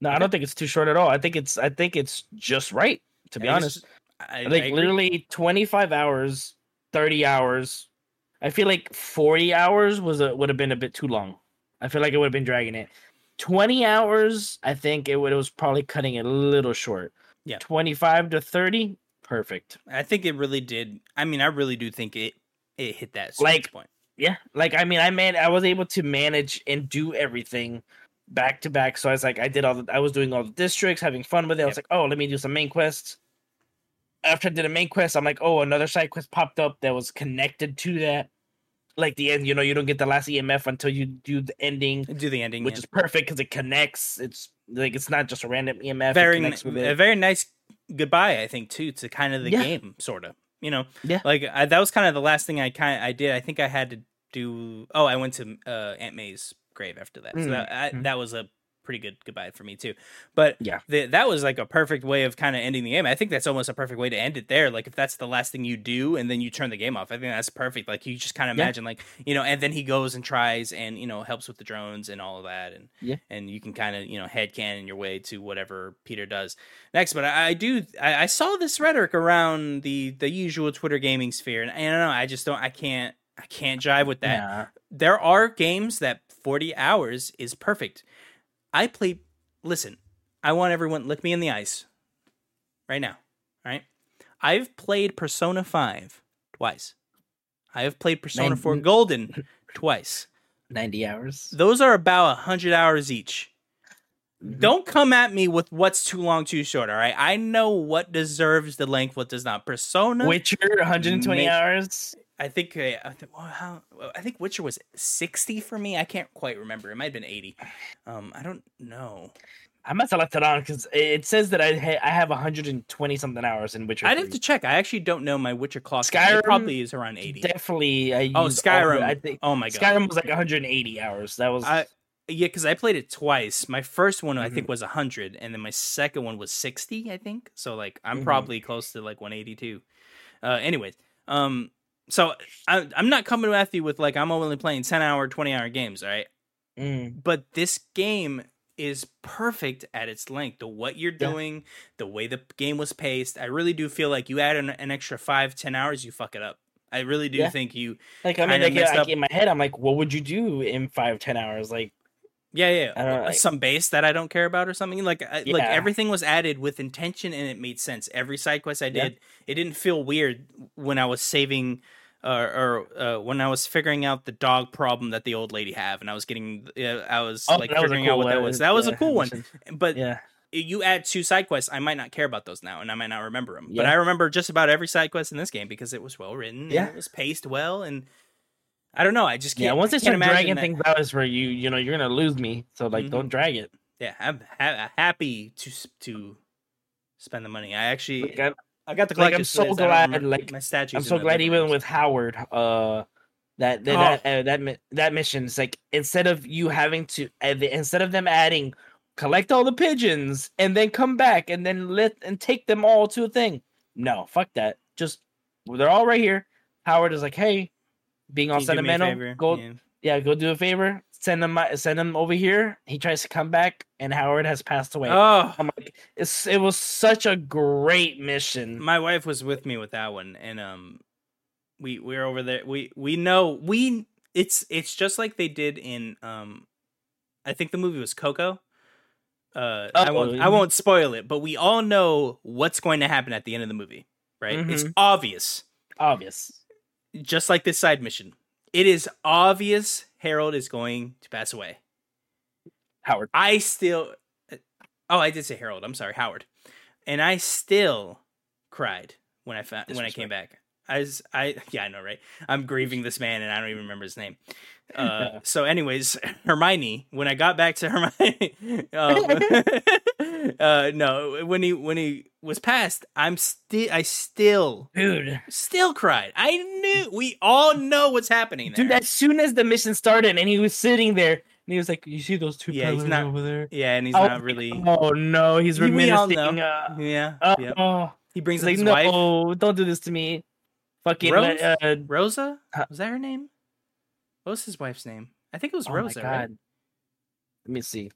No, I don't think it's too short at all. I think it's I think it's just right. To be I honest, I, I I think agree. literally 25 hours, 30 hours. I feel like 40 hours was a, would have been a bit too long. I feel like it would have been dragging it. 20 hours, I think it, would, it was probably cutting it a little short. Yeah. 25 to 30, perfect. I think it really did. I mean, I really do think it it hit that Like, point. Yeah, like I mean, I man, I was able to manage and do everything back to back. So I was like, I did all the, I was doing all the districts, having fun with it. I was Yep. like, oh, let me do some main quests. After I did a main quest, I'm like, oh, another side quest popped up that was connected to that. Like the end, you know, you don't get the last EMF until you do the ending, Do the ending, which yeah. is perfect because it connects. It's like it's not just a random EMF. very it connects with a very nice goodbye. I think too to kind of the Yeah. game, sort of. You know, Yeah. Like I, that was kind of the last thing I kind I did. I think I had to do. Oh, I went to uh, Aunt May's grave after that. So Mm, that I, mm. that was a pretty good goodbye for me too. But Yeah. the, that was like a perfect way of kind of ending the game. I think that's almost a perfect way to end it there. Like if that's the last thing you do and then you turn the game off, I think that's perfect. Like you just kind of Yeah. imagine like you know, and then he goes and tries and you know helps with the drones and all of that, and Yeah. and you can kind of you know head cannon your way to whatever Peter does next. But I, I do I, I saw this rhetoric around the the usual Twitter gaming sphere, and I don't know. I just don't. I can't. I can't jive with that Nah. there are games that 40 hours is perfect. I play listen, I want everyone look me in the eyes right now. All right? I've played Persona 5 twice. I have played Persona Nine- 4 Golden twice. 90 hours. Those are about 100 hours each. Mhm. Don't come at me with what's too long, too short, all right? I know what deserves the length, what does not. Persona Witcher, 120 Make- hours. I think uh, I think well, how I think Witcher was sixty for me. I can't quite remember. It might have been eighty. Um, I don't know. I must have left it on because it says that I ha- I have 120 something hours in Witcher. I'd have to check. I actually don't know my Witcher clock. Skyrim it probably is around eighty. Definitely. I oh, used all. Skyrim. I think oh my god. Skyrim was like 180 hours. That was I yeah, because I played it twice. My first one I Mm-hmm. think was hundred, and then my second one was sixty. I think so. Like I'm Mhm. probably close to like one eighty two. Uh, anyways, um, so I, I'm not coming at you with like I'm only playing ten hour, twenty hour games. All right, Mm, but this game is perfect at its length. The what you're Yeah. doing, the way the game was paced. I really do feel like you add an, an extra five, ten hours, you fuck it up. I really do Yeah. think you. like I mean, like, messed like in my head, I'm like, what would you do in five, ten hours? Like, Yeah, yeah. I don't know, like- some base that I don't care about or something. Like, I, like everything was added with intention and it made sense. Every side quest I Yeah. did, it didn't feel weird when I was saving. Uh, or uh, when I was figuring out the dog problem that the old lady have, and I was getting, uh, I was oh, like that was figuring cool out what that was. That was a cool one. But Yeah, you add two side quests, I might not care about those now, and I might not remember them. But I remember just about every side quest in this game because it was well written, Yeah. and it was paced well, and I don't know. I just can't. yeah. Once I start dragging that- things out, is where you, you know, you're gonna lose me. So like, Mhm. don't drag it. Yeah, I'm ha- happy to to spend the money. I actually Like, I'm, got the like, I'm so. I glad, like, my statues. I'm so glad even with Howard, uh, that that Oh. that, uh, that that mission is like instead of you having to uh, the- instead of them adding collect all the pigeons and then come back and then let and take them all to a thing. No, fuck that. Just they're all right here. Howard is like, hey, being all Can you do me a sentimental, go Yeah. yeah, go do a favor. Send him my- send him over here. He tries to come back, and Howard has passed away. Oh, I'm like, it's it was such a great mission. my wife was with me with that one, and um, we we're over there. We we know we it's it's just like they did in um I think the movie was Coco. Uh, I won't. I Oh. won't spoil it, but we all know what's going to happen at the end of the movie, right? It's Mhm. obvious, Obvious. Just like this side mission. It is obvious Harold is going to pass away. Howard. I still. Oh, I did say Harold. I'm sorry, Howard. And I still cried when I found when I came back. I was, I yeah I know right. I'm grieving this man and I don't even remember his name. Uh, so, anyways, Hermione. When I got back to Hermione, um, uh, no, when he when he was passed, I'm still I still Dude. still cried. I knew we all know what's happening there. Dude, as soon as the mission started and he was sitting there and he was like, You see those two Yeah, he's not- over there? yeah, and he's Oh, not really. Oh no, he's We- we all reminiscing. Uh, Yeah, oh, yeah. He brings like, his no, wife. Oh, don't do this to me. Fucking Rose? uh, Rosa? Was that her name? What was his wife's name? I think it was oh Rosa. my Right? Let me see.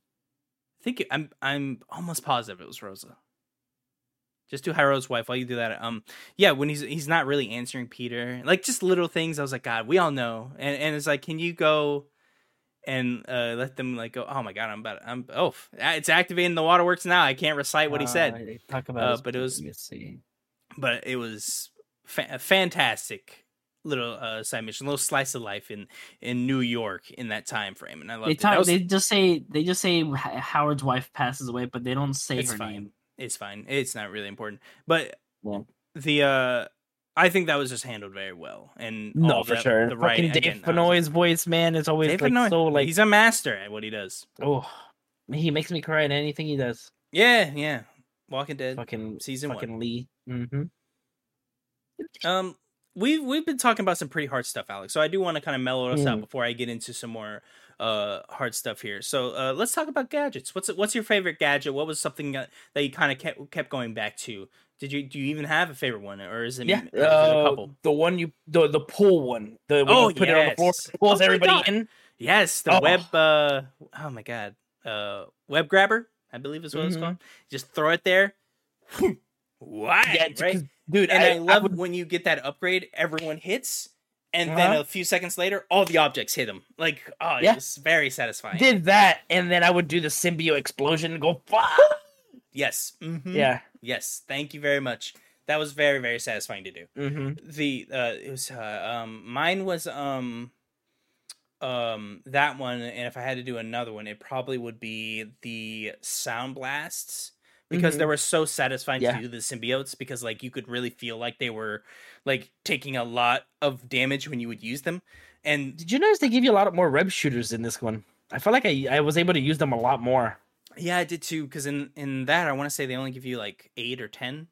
I think it, I'm I'm almost positive it was Rosa. Just do Hiro's wife while you do that. Um, yeah, when he's he's not really answering Peter, like just little things. I was like, God, we all know, and and it's like, can you go and uh let them like go? Oh my God, I'm about I'm oh, it's activating the waterworks now. I can't recite what he said, Uh, talk about Uh, but it was- let me see. but it was fa- fantastic little uh side mission, little slice of life in in New York in that time frame, and I loved They it. Talk, was- they just say they just say Howard's wife passes away, but they don't say It's her fine. name. it's fine. It's not really important. But Yeah. the uh I think that was just handled very well. And No, all for the, sure. The Fucking writing Dave Fennoy's voice, man, is always Dave like so like he's a master at what he does. oh, he makes me cry in anything he does. Yeah, yeah. Walking Dead Fucking season fucking one. Lee. Mm-hmm. Um we've we've been talking about some pretty hard stuff, Alex. So I do want to kind of mellow us out Mm. before I get into some more uh hard stuff here. So uh let's talk about gadgets. What's what's your favorite gadget? What was something that, that you kind of kept kept going back to? Did you do you even have a favorite one or is it, Yeah, it a uh, couple? the one you the the pull one. The Oh, you put it on the floor, yes. pulls Oh everybody God. in. Yes, the Oh. web. Uh, oh my god, uh, web grabber. I believe is what it's Mhm. called. Just throw it there. What? Yeah, right. Dude. And I, love would- when you get that upgrade. Everyone hits, and then Uh-huh. a few seconds later, all the objects hit them. Like, oh, Yeah. it's very satisfying. did that, and then I would do the symbiote explosion and go. "Fuck!" yes. mhm, Yeah. Yes. Thank you very much. That was very very satisfying to do. Mm-hmm. the uh it was uh, um mine was um um that one and if i had to do another one it probably would be the sound blasts because they were so satisfying Yeah. to do the symbiotes because like you could really feel like they were like taking a lot of damage when you would use them and Did you notice they give you a lot more web shooters in this one? I felt like I I was able to use them a lot more. yeah i did too because in in that i want to say they only give you like eight or ten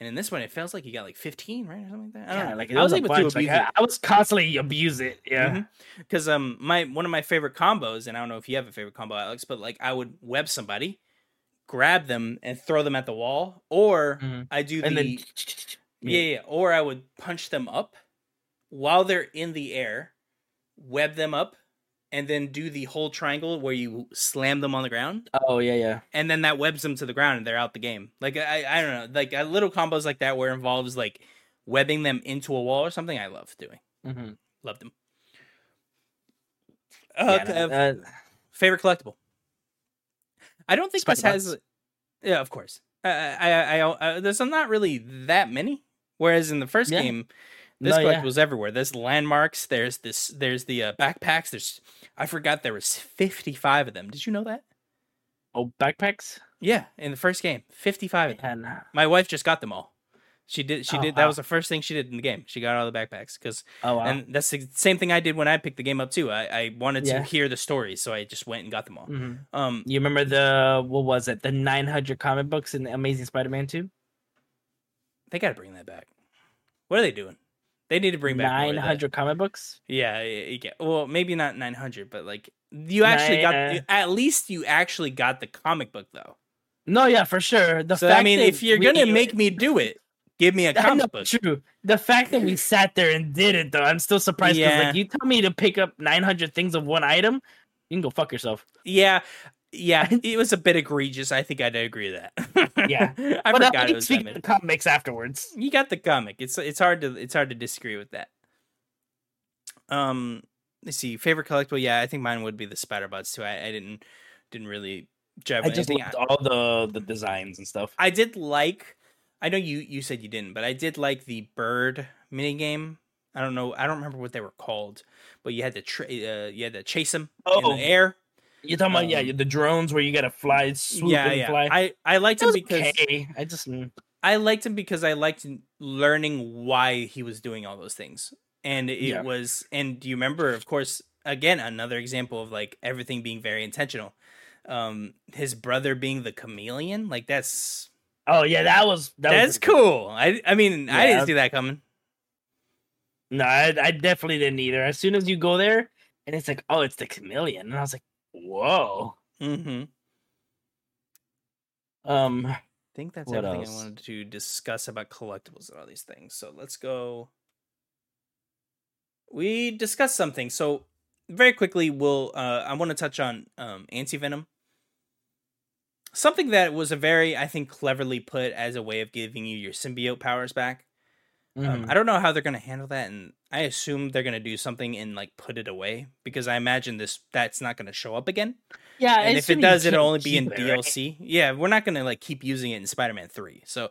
and in this one it feels like you got like 15 right or something like that i don't Yeah, know like i was a able bunch. to Like, abuse I, it I was constantly abuse it. Yeah. Because um my one of my favorite combos and i don't know if you have a favorite combo alex but like i would web somebody grab them and throw them at the wall or Mhm. i do the then yeah, yeah or i would punch them up while they're in the air web them up and then do the whole triangle where you slam them on the ground Oh yeah, yeah. and then that webs them to the ground and they're out the game like i i don't know like uh, little combos like that where it involves like webbing them into a wall or something i love doing Mm-hmm. love them Yeah, okay, no, uh, Favorite collectible. I don't think this has. Yeah, of course. I, I, I, I, uh, there's not really that many. Whereas in the first Yeah. game, this No, yeah. everywhere. There's landmarks. There's this. There's the uh, backpacks. There's. I forgot there was 55 of them. Did you know that? oh backpacks. Yeah, in the first game, 55 of them. My wife just got them all. She did. She Oh, did. That was the first thing she did in the game. She got all the backpacks because oh wow. and that's the same thing I did when I picked the game up too. I, I wanted to hear the story, so I just went and got them all. Mhm. Um, You remember the what was it? The 900 comic books in Amazing Spider-Man 2? They got to bring that back. What are they doing? They need to bring back that. 900 comic books? Yeah, yeah, yeah. Well, maybe not 900, but like you actually got Nine- at least you actually got the comic book though. No, yeah, for sure. The so I mean, if you're we- gonna make me do it, give me a I comic book. true. The fact that we sat there and did it, though, I'm still surprised. Because Yeah. like, you tell me to pick up 900 things of one item, you can go fuck yourself. Yeah, yeah, it was a bit egregious. I think I'd agree with that. Yeah. I but forgot at it was that the comics afterwards. You got the comic. It's it's hard to it's hard to disagree with that. Um, let's see, favorite collectible. Yeah, I think mine would be the spider bots too. I, I didn't didn't really I just all the the designs and stuff. I did like. I know you you said you didn't, but I did like the bird minigame. I don't know. I don't remember what they were called, but you had to tra- uh, you had to chase them in Oh, the air. You're talking about yeah, Um, the drones where you gotta fly, swoop yeah, and yeah. fly. I I liked him because okay. I just mm, I liked him because I liked learning why he was doing all those things. And it Yeah. was and do you remember of course again another example of like everything being very intentional. Um his brother being the chameleon, like that's oh yeah, that was that that's pretty cool. I I mean, I didn't see that coming. No, I, I definitely didn't either. As soon as you go there, and it's like, oh, it's the chameleon, and I was like, whoa. Mhm. Um, I think that's everything else? I wanted to discuss about collectibles and all these things. So let's go. We discussed something. So very quickly, we'll. Uh, I want to touch on um, anti venom. Something that was a very, I think, cleverly put as a way of giving you your symbiote powers back. Um, mhm. I don't know how they're going to handle that, and I assume they're going to do something and like put it away because I imagine this that's not going to show up again yeah, and if it does, it'll only be in keep it, right? DLC. Yeah, we're not gonna like keep using it in Spider-Man Three. So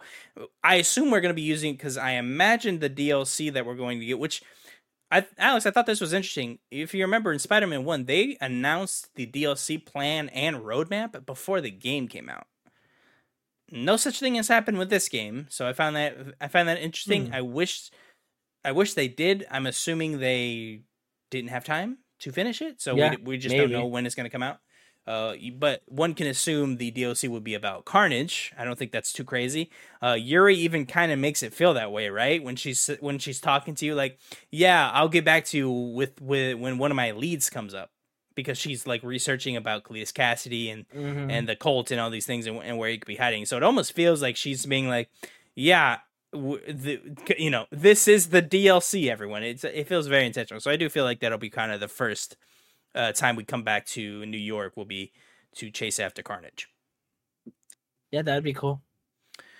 I assume we're gonna be using it because I imagine the DLC that we're going to get. Which, I Alex, I thought this was interesting. If you remember in Spider-Man One, they announced the DLC plan and roadmap before the game came out. No such thing has happened with this game, so I found that I found that interesting. Hmm. I wish, I wish they did. I'm assuming they didn't have time to finish it, so Yeah, we, we just maybe. don't know when it's going to come out. Uh, but one can assume the DLC would be about Carnage. I don't think that's too crazy. Uh, Yuri even kind of makes it feel that way, right? When she's when she's talking to you, like, "Yeah, I'll get back to you with with when one of my leads comes up," because she's like researching about Cletus Kasady and Mhm. and the cult and all these things and, and where he could be hiding. So it almost feels like she's being like, "Yeah." w- The, you know this is the DLC everyone it's it feels very intentional so I do feel like that'll be kind of the first uh, time we come back to New York will be to chase after Carnage. yeah, that'd be cool.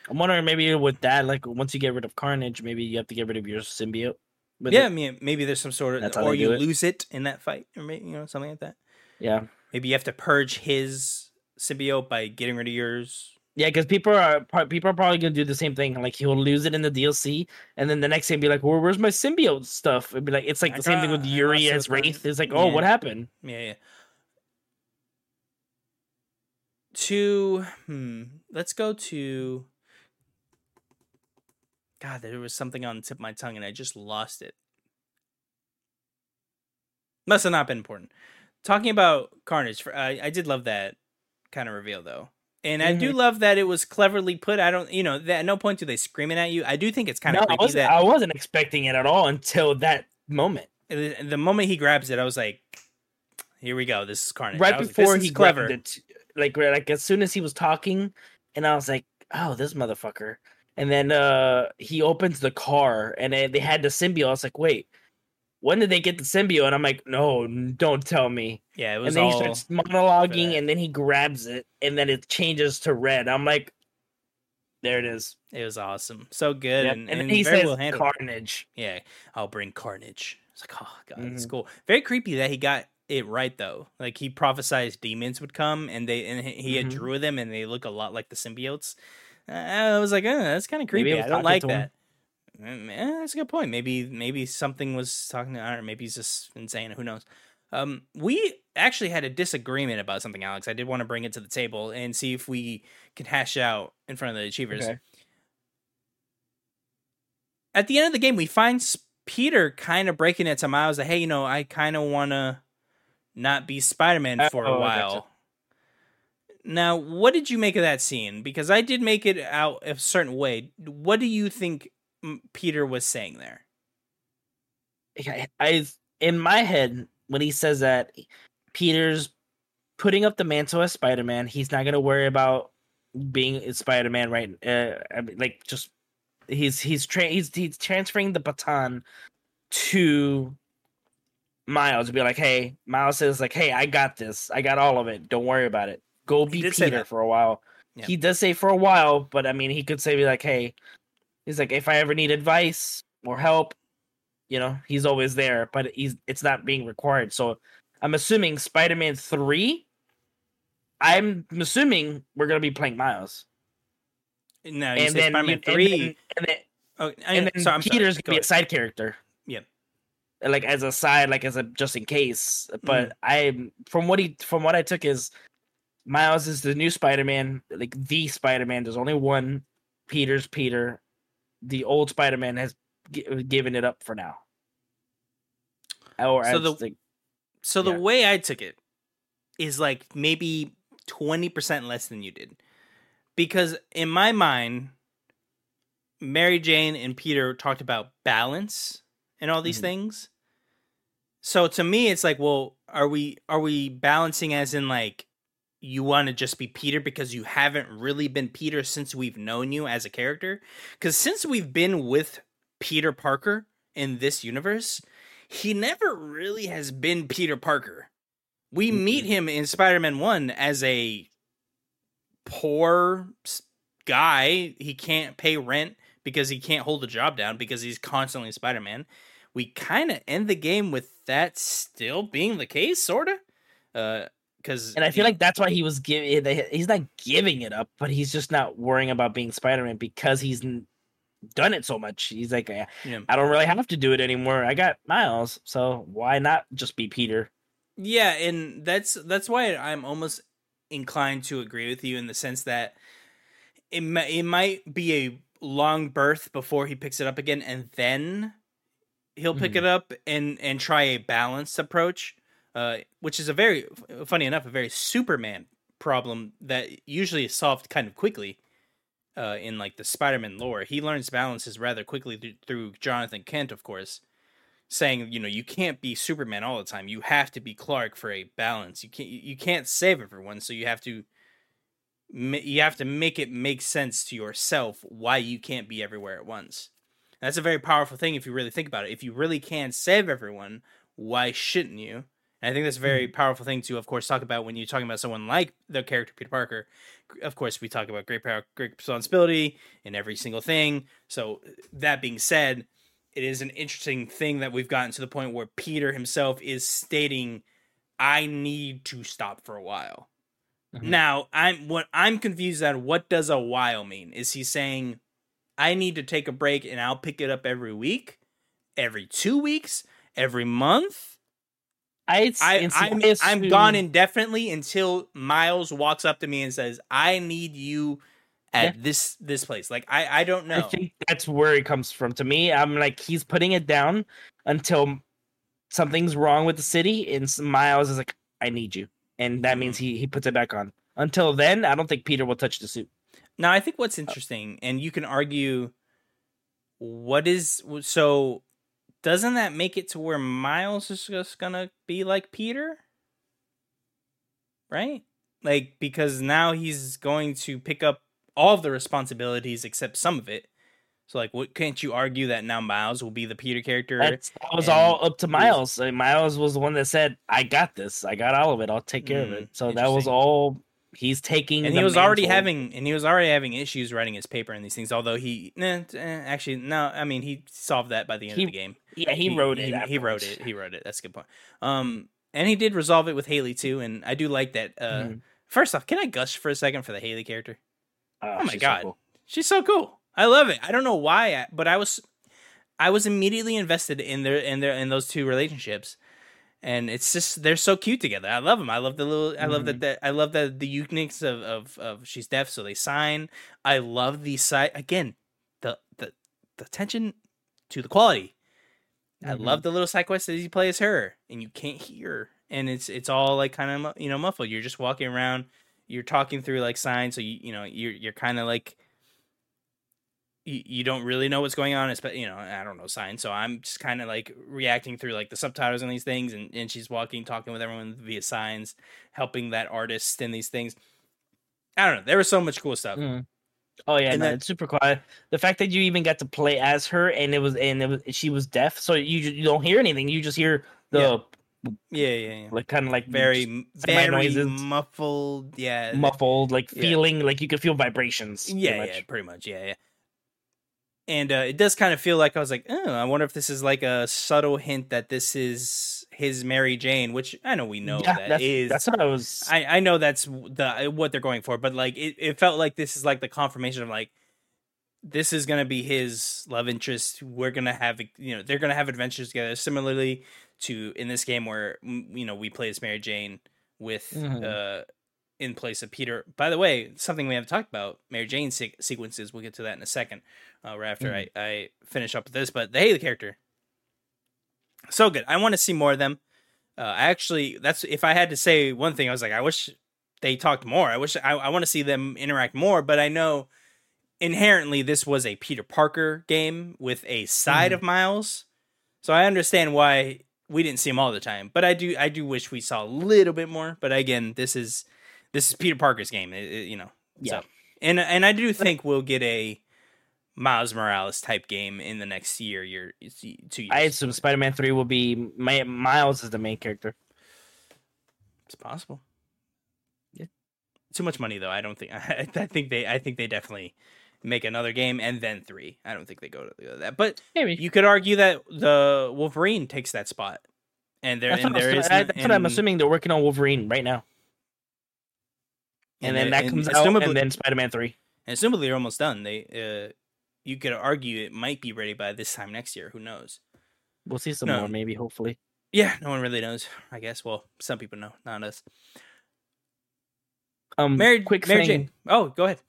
I'm wondering maybe with that, like once you get rid of Carnage, maybe you have to get rid of your symbiote. yeah, I mean, maybe there's some sort of, or you it. lose it in that fight, or maybe, you know, something like that. yeah, Maybe you have to purge his symbiote by getting rid of yours. Yeah, because people are people are probably gonna do the same thing. Like he'll lose it in the DLC, and then the next thing be like, "Well, where's my symbiote stuff?" It'd be like it's like I the same thing with Yuri as. Wraith. It's like, oh, Yeah. what happened? Yeah, yeah. To hmm, let's go to. God, there was something on the tip of my tongue, and I just lost it. Must have not been important. Talking about Carnage, for, I I did love that kind of reveal though, and I do love that it was cleverly put. I don't, you know, at no point do they screaming at you. I do think it's kind No, of I wasn't, that I wasn't expecting it at all until that moment. the, moment he grabs it, I was like, "Here we go. This is Carnage." right was like, before he clever." grabbed it, like like as soon as he was talking, and I was like, "Oh, this motherfucker!" And then uh he opens the car, and they had the symbiote. I was like, "Wait, when did they get the symbiote?" And I'm like, "No, don't tell me." Yeah, it was. And then he starts monologuing, and then he grabs it, and then it changes to red. I'm like, "There it is." It was awesome, so good, Yep. and, And, and then he very says, well "Carnage." yeah, I'll bring Carnage. It's like, oh god, that's Mhm. cool. Very creepy that he got it right though. Like he prophesized demons would come, and they and he Mhm. drew them, and they look a lot like the symbiotes. Uh, I was like, oh, that's kind of creepy. I don't like that. Mm, eh, that's a good point. Maybe maybe something was talking to. I. Maybe he's just insane. Who knows? Um, we actually had a disagreement about something, Alex. I did want to bring it to the table and see if we can hash out in front of the achievers. Okay. At the end of the game, we find Peter kind of breaking it to Miles that, hey, you know, I kind of want to not be Spider Man for Oh, a I while. Now, what did you make of that scene? Because I did make it out a certain way. What do you think Peter was saying there? I, I in my head when he says that Peter's putting up the mantle as Spider-Man, he's not gonna worry about being Spider-Man, right? Uh, I mean, like just he's he's tra- he's he's transferring the baton to Miles to be like, hey, Miles says like, hey, I got this, I got all of it, don't worry about it. Go be Peter for a while. Yeah. He does say for a while, but I mean, he could say be like, hey, he's like, if I ever need advice or help, you know, he's always there, but he's it's not being required. So I'm assuming Spider-Man 3 I'm assuming we're going to be playing Miles. No, you and then Spider-Man 3 and then, and then, oh, and then so Peter's going to be a side character. Yeah. Like as a side like as a just in case, but mm. I from what he from what I took is Miles is the new Spider-Man, like the Spider-Man. There's only one. Peter's Peter. The old Spider-Man has g- given it up for now. Or so the the, so yeah. the way I took it is like maybe twenty percent less than you did, because in my mind, Mary Jane and Peter talked about balance and all these mm-hmm. things. So to me, it's like, well, are we are we balancing as in like you want to just be Peter because you haven't really been Peter since we've known you as a character. Because since we've been with Peter Parker in this universe, he never really has been Peter Parker. We mm-hmm. meet him in Spider Man 1 as a poor guy. He can't pay rent because he can't hold a job down because he's constantly Spider Man. We kind of end the game with that still being the case, sort of. Uh, because and I feel like that's why he was giving. He's not giving it up, but he's just not worrying about being Spider Man because he's done it so much. He's like, yeah. I don't really have to do it anymore. I got Miles, so why not just be Peter? Yeah, and that's that's why I'm almost inclined to agree with you in the sense that it it might be a long birth before he picks it up again, and then he'll pick mm-hmm. it up and and try a balanced approach uh, which is a very funny enough a very Superman problem that usually is solved kind of quickly. Uh, in like the Spider-Man lore, he learns balances rather quickly th- through Jonathan Kent, of course, saying you know you can't be Superman all the time. You have to be Clark for a balance. You can't you can't save everyone, so you have to you have to make it make sense to yourself why you can't be everywhere at once. that's a very powerful thing if you really think about it. If you really can save everyone, why shouldn't you? And I think that's a very mm-hmm. powerful thing to, of course, talk about when you're talking about someone like the character Peter Parker. Of course, we talk about great power, great responsibility in every single thing. So that being said, it is an interesting thing that we've gotten to the point where Peter himself is stating, "I need to stop for a while." Mm-hmm. Now, I'm what I'm confused at. What does a while mean? Is he saying, "I need to take a break and I'll pick it up every week, every two weeks, every month"? I, I I'm, I'm gone indefinitely until Miles walks up to me and says, "I need you at yeah. this this place." Like I I don't know. I think that's where it comes from. To me, I'm like he's putting it down until something's wrong with the city, and Miles is like, "I need you," and that means mm-hmm. he he puts it back on. Until then, I don't think Peter will touch the suit. Now, I think what's interesting, and you can argue, what is so doesn't that make it to where Miles is just gonna be like Peter? Right? Like, because now he's going to pick up all of the responsibilities except some of it. So, like, what can't you argue that now Miles will be the Peter character? That's, that was all up to Miles. Like, Miles was the one that said, "I got this. I got all of it. I'll take care mm, of it." Mm, so that was all he's taking and he was already having and he was already having issues writing his paper and these things although he eh, actually no i mean he solved that by the end he, of the game. Yeah he, he wrote it he, he, wrote it he wrote it. That's a good point. Um and he did resolve it with Hailey too and i do like that uh mm-hmm. first off can i gush for a second for the Hailey character? Uh, oh my god so cool. she's so cool. I love it. I don't know why but i was i was immediately invested in their in their in those two relationships and it's just they're so cute together. I love them. I love the little. I love mm-hmm. that. I love the the uniqueness of, of of she's deaf, so they sign. I love the side again. The the the attention to the quality. Mm-hmm. I love the little side quest that he plays her, and you can't hear, and it's it's all like kind of you know muffled. You're just walking around. You're talking through like signs, so you you know you're you're kind of like you, you don't really know what's going on, but you know, I don't know signs. So I'm just kind of like reacting through like the subtitles and these things, and, and she's walking, talking with everyone via signs, helping that artist and these things. I don't know. There was so much cool stuff. Mm. Oh yeah, and no, then, it's super quiet. The fact that you even got to play as her, and it was and it was she was deaf, so you you don't hear anything. You just hear the yeah. Yeah, yeah, yeah. Like kind of like very, very noises. muffled. Yeah, muffled. Like feeling, yeah. like you could feel vibrations. Yeah, yeah, pretty much. Yeah, yeah. And uh, it does kind of feel like I was like, oh, I wonder if this is like a subtle hint that this is his Mary Jane, which I know we know yeah, that that's, is. that's what I was. I, I know that's the what they're going for, but like it, it felt like this is like the confirmation of like this is gonna be his love interest. We're gonna have you know they're gonna have adventures together. Similarly to in this game where you know we play as Mary Jane with Mhm. uh in place of Peter. By the way, something we haven't talked about Mary Jane se- sequences. We'll get to that in a second. Uh, right after I I finish up with this, but they, the character so good. I want to see more of them. Uh, I actually, that's if I had to say one thing, I was like, I wish they talked more. I wish I, I want to see them interact more. But I know inherently this was a Peter Parker game with a side Mhm. of Miles, so I understand why we didn't see him all the time. But I do, I do wish we saw a little bit more. But again, this is this is Peter Parker's game, it- it- you know. Yeah. So, and and I do think we'll get a Miles Morales type game in the next year, year, two years. I assume Spider Man Three will be My, Miles is the main character. It's possible. Yeah. Too much money though. I don't think. I, I think they. I think they definitely make another game and then three. I don't think they go to that. But Maybe. you could argue that the Wolverine takes that spot, and there and there is. That's what I'm assuming. They're working on Wolverine right now, and, then there- that comes out, and then Spider Man Three. and assumably they're almost done. They. Uh, you could argue it might be ready by this time next year. Who knows? We'll see some No. more, maybe. Hopefully. Yeah, no one really knows. I guess. Well, some people know, not us. Um, Mary, quick Mary thing Jane. Oh, go ahead.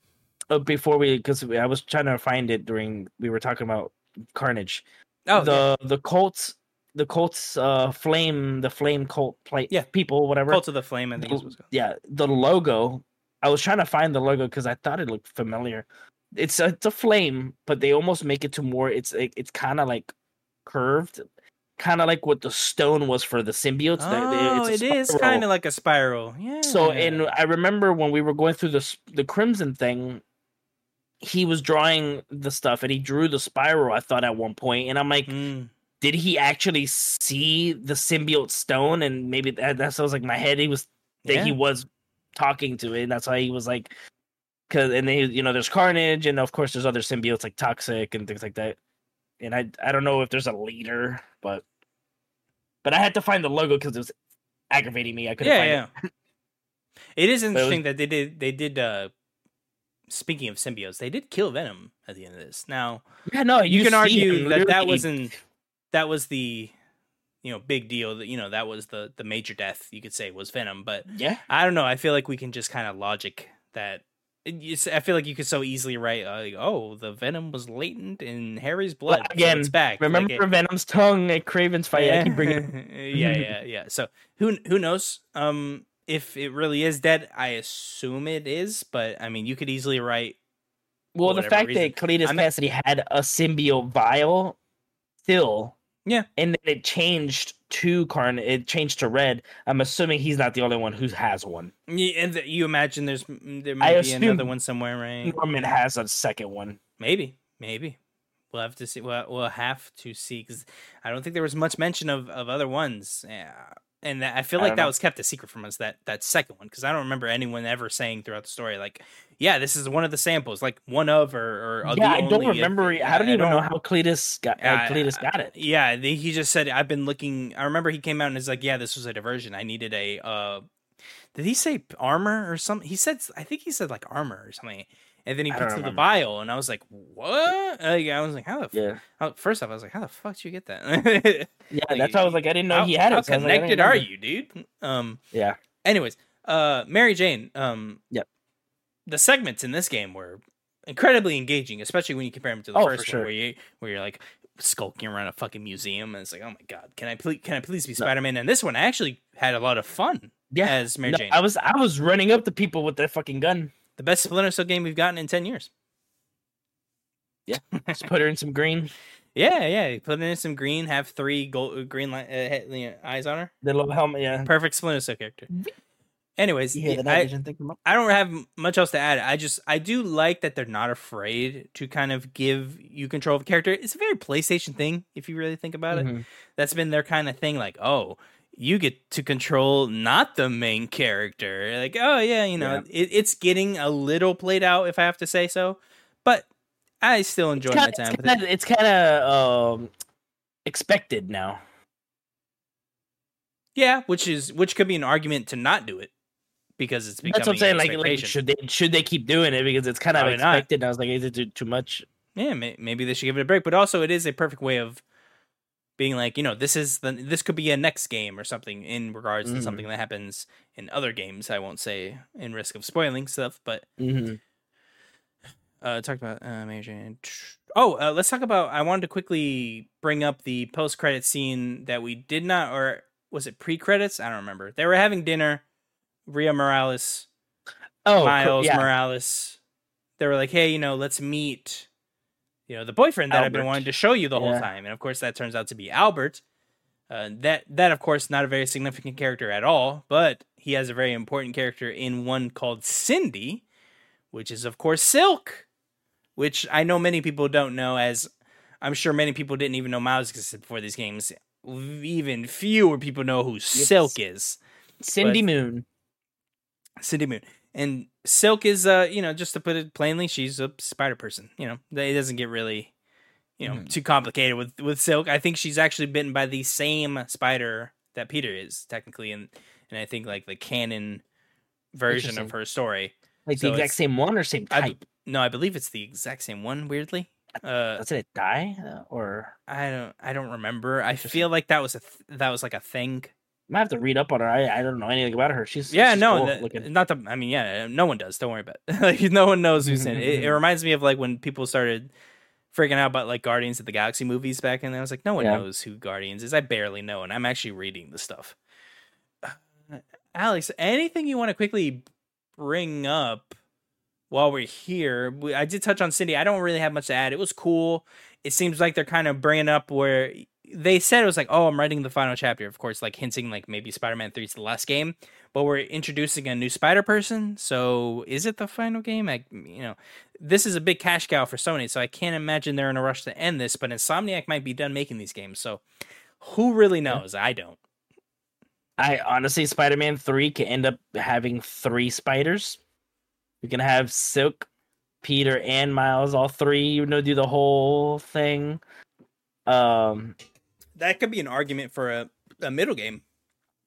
uh, before we, because I was trying to find it during we were talking about Carnage. Oh, the the Colts, the Colts, uh, flame, the flame cult play, Yeah. people, whatever. Cult of the Flame. and what's yeah, the logo. I was trying to find the logo because I thought it looked familiar. It's a, it's a flame, but they almost make it to more. It's like it's kind of like curved, kind of like what the stone was for the symbiotes. Oh, it's it is kind of like a spiral. Yeah. So, and I remember when we were going through the the crimson thing, he was drawing the stuff, and he drew the spiral. I thought at one point, and I'm like, Mm. did he actually see the symbiote stone? And maybe that, that's what was like my head. He was that Yeah. he was talking to it, and that's why he was like, because and they you know there's Carnage, and of course there's other symbiotes like Toxin and things like that. And I I don't know if there's a leader, but but I had to find the logo because it was aggravating me. I couldn't yeah, find yeah. It is was- interesting that they did. They did. uh Speaking of symbiotes, they did kill Venom at the end of this. Now. Yeah, no, you, you, can argue him that that wasn't. That was the, you know, big deal. That you know that was the the major death you could say was Venom. But Yeah, I don't know. I feel like we can just kind of logic that. I feel like you could so easily write, uh, like, "Oh, the venom was latent in Harry's blood. so again, it's back." Like, remember it- Venom's tongue at Kraven's fight? I keep bringing. yeah, yeah, yeah. So who who knows? Um, if it really is dead, I assume it is. But I mean, you could easily write. Well, the fact reason. that Cletus Kasady had a symbiote vial still. Yeah. And then it changed to Carn it changed to red. I'm assuming he's not the only one who has one. Yeah, and you imagine there's there I might be another one somewhere, right? Norman has a second one. Maybe, maybe. We'll have to see. We'll, we'll have to see because I don't think there was much mention of, of other ones. Yeah. And that, I feel like don't that know. was kept a secret from us. That that second one because I don't remember anyone ever saying throughout the story like, "Yeah, this is one of the samples, like one of or, or uh, the yeah, I don't only- remember. yeah, I don't even know how Cletus got uh, Cletus got it. Yeah, the, he just said I've been looking. I remember he came out and was like, "Yeah, this was a diversion. I needed a." uh Did he say armor or something? He said, I think he said like armor or something. And then he puts in the vial, and I was like, "What?" Like, I was like, "How the?" F-? Yeah, How, first off, I was like, "How the fuck did you get that?" yeah. Like, That's why I was like, I didn't know how, he had how it. I was like, connected are you, dude? Um. Yeah. Anyways, uh, Mary Jane. Um. Yep. The segments in this game were incredibly engaging, especially when you compare them to the Oh, first sure. one, where you where you're like skulking around a fucking museum, and it's like, oh my god, can I please can I please be No. Spider Man? And this one, I actually had a lot of fun Yeah. as Mary No, Jane. I was I was running up to people with that fucking gun. The best Splinter Cell game we've gotten in ten years. Yeah, just put her in some green. Yeah, yeah. Put in some green, have three gold green li- uh, he- you know, eyes on her. The little helmet. Yeah. Perfect Splinter Cell character. Anyways, You hear the I, night vision thing? I don't have much else to add. I just I do like that they're not afraid to kind of give you control of a character. It's a very PlayStation thing if you really think about it. Mhm. That's been their kind of thing. Like, oh, you get to control not the main character. Like, oh yeah, you know, Yeah. It, it's getting a little played out if I have to say so. But I still enjoy kinda, my time it's kinda, it. it's kind of um, expected now. Yeah, which is which could be an argument to not do it because it's becoming That's what I'm saying. Like, like should they should they keep doing it because it's kind of Probably expected? And I was like, is it too, too much? yeah, may, maybe they should give it a break. But also, it is a perfect way of being like, you know, this is the this could be a next game or something in regards to Mhm. something that happens in other games. I won't say in risk of spoiling stuff, but Mm-hmm. uh, talk about uh, major. Oh, uh, let's talk about. I wanted to quickly bring up the post credit scene that we did not, or was it pre credits? I don't remember. They were having dinner. Rio Morales, Oh, Miles yeah. Morales. They were like, "Hey, you know, let's meet." You know, the boyfriend that I've been wanting to show you the whole time, and of course, that turns out to be Albert. Uh, that that of course not a very significant character at all, but he has a very important character in one called Cindy, which is of course Silk, which I know many people don't know. As I'm sure many people didn't even know Miles existed before these games. Even fewer people know who Silk is. Cindy but- Moon. Cindy Moon. And Silk is uh, you know, just to put it plainly, she's a spider person. You know, it doesn't get really, you know, Mhm. too complicated with with Silk. I think she's actually bitten by the same spider that Peter is technically, and and I think like the canon version of her story. Like So the exact same one or same I- type? No, I believe it's the exact same one. Weirdly, uh, Doesn't it die uh, or? I don't, I don't remember. I feel like that was a th- that was like a thing. I might have to read up on her. I, I don't know anything about her. She's Yeah, she's no, cool that- not the. I mean, yeah, no one does. Don't worry about it. like no one knows who's in it. it. It reminds me of like when people started freaking out about like Guardians of the Galaxy movies back, in and I was like, no one Yeah. knows who Guardians is. I barely know, and I'm actually reading the stuff. Uh, Alex, anything you want to quickly bring up while we're here? We- I did touch on Cindy. I don't really have much to add. It was cool. It seems like they're kind of bringing up where they said it was like, oh, I'm writing the final chapter. Of course, like hinting like maybe Spider-Man Three is the last game, but we're introducing a new Spider Person. So is it the final game? I, you know, this is a big cash cow for Sony, so I can't imagine they're in a rush to end this. But Insomniac might be done making these games, so who really knows? I don't. I honestly, Spider Man 3 can end up having three spiders. You can have Silk, Peter, and Miles, all three, you know, do the whole thing. Um, That could be an argument for a, a middle game.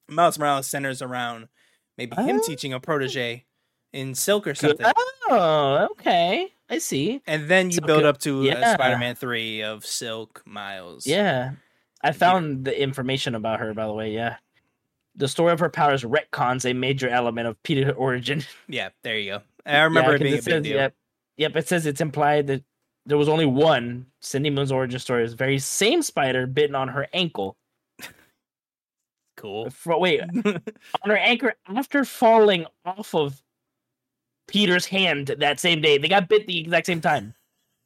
Miles Morales centers around maybe him Oh. teaching a protege in Silk or something. Oh, okay. I see. And then you So build good- up to yeah. Spider-Man Three of Silk, Miles. Yeah. I found the information about her, by the way. Yeah. The story of her powers retcons a major element of Peter's origin. yeah. There you go. I remember Yeah, it being a it big says- deal. Yep, yep. It says it's implied that there was only one Cindy Moon's origin story. Is very same spider bitten on her ankle. Cool. Fro- wait, on her ankle after falling off of Peter's hand that same day. They got bit the exact same time.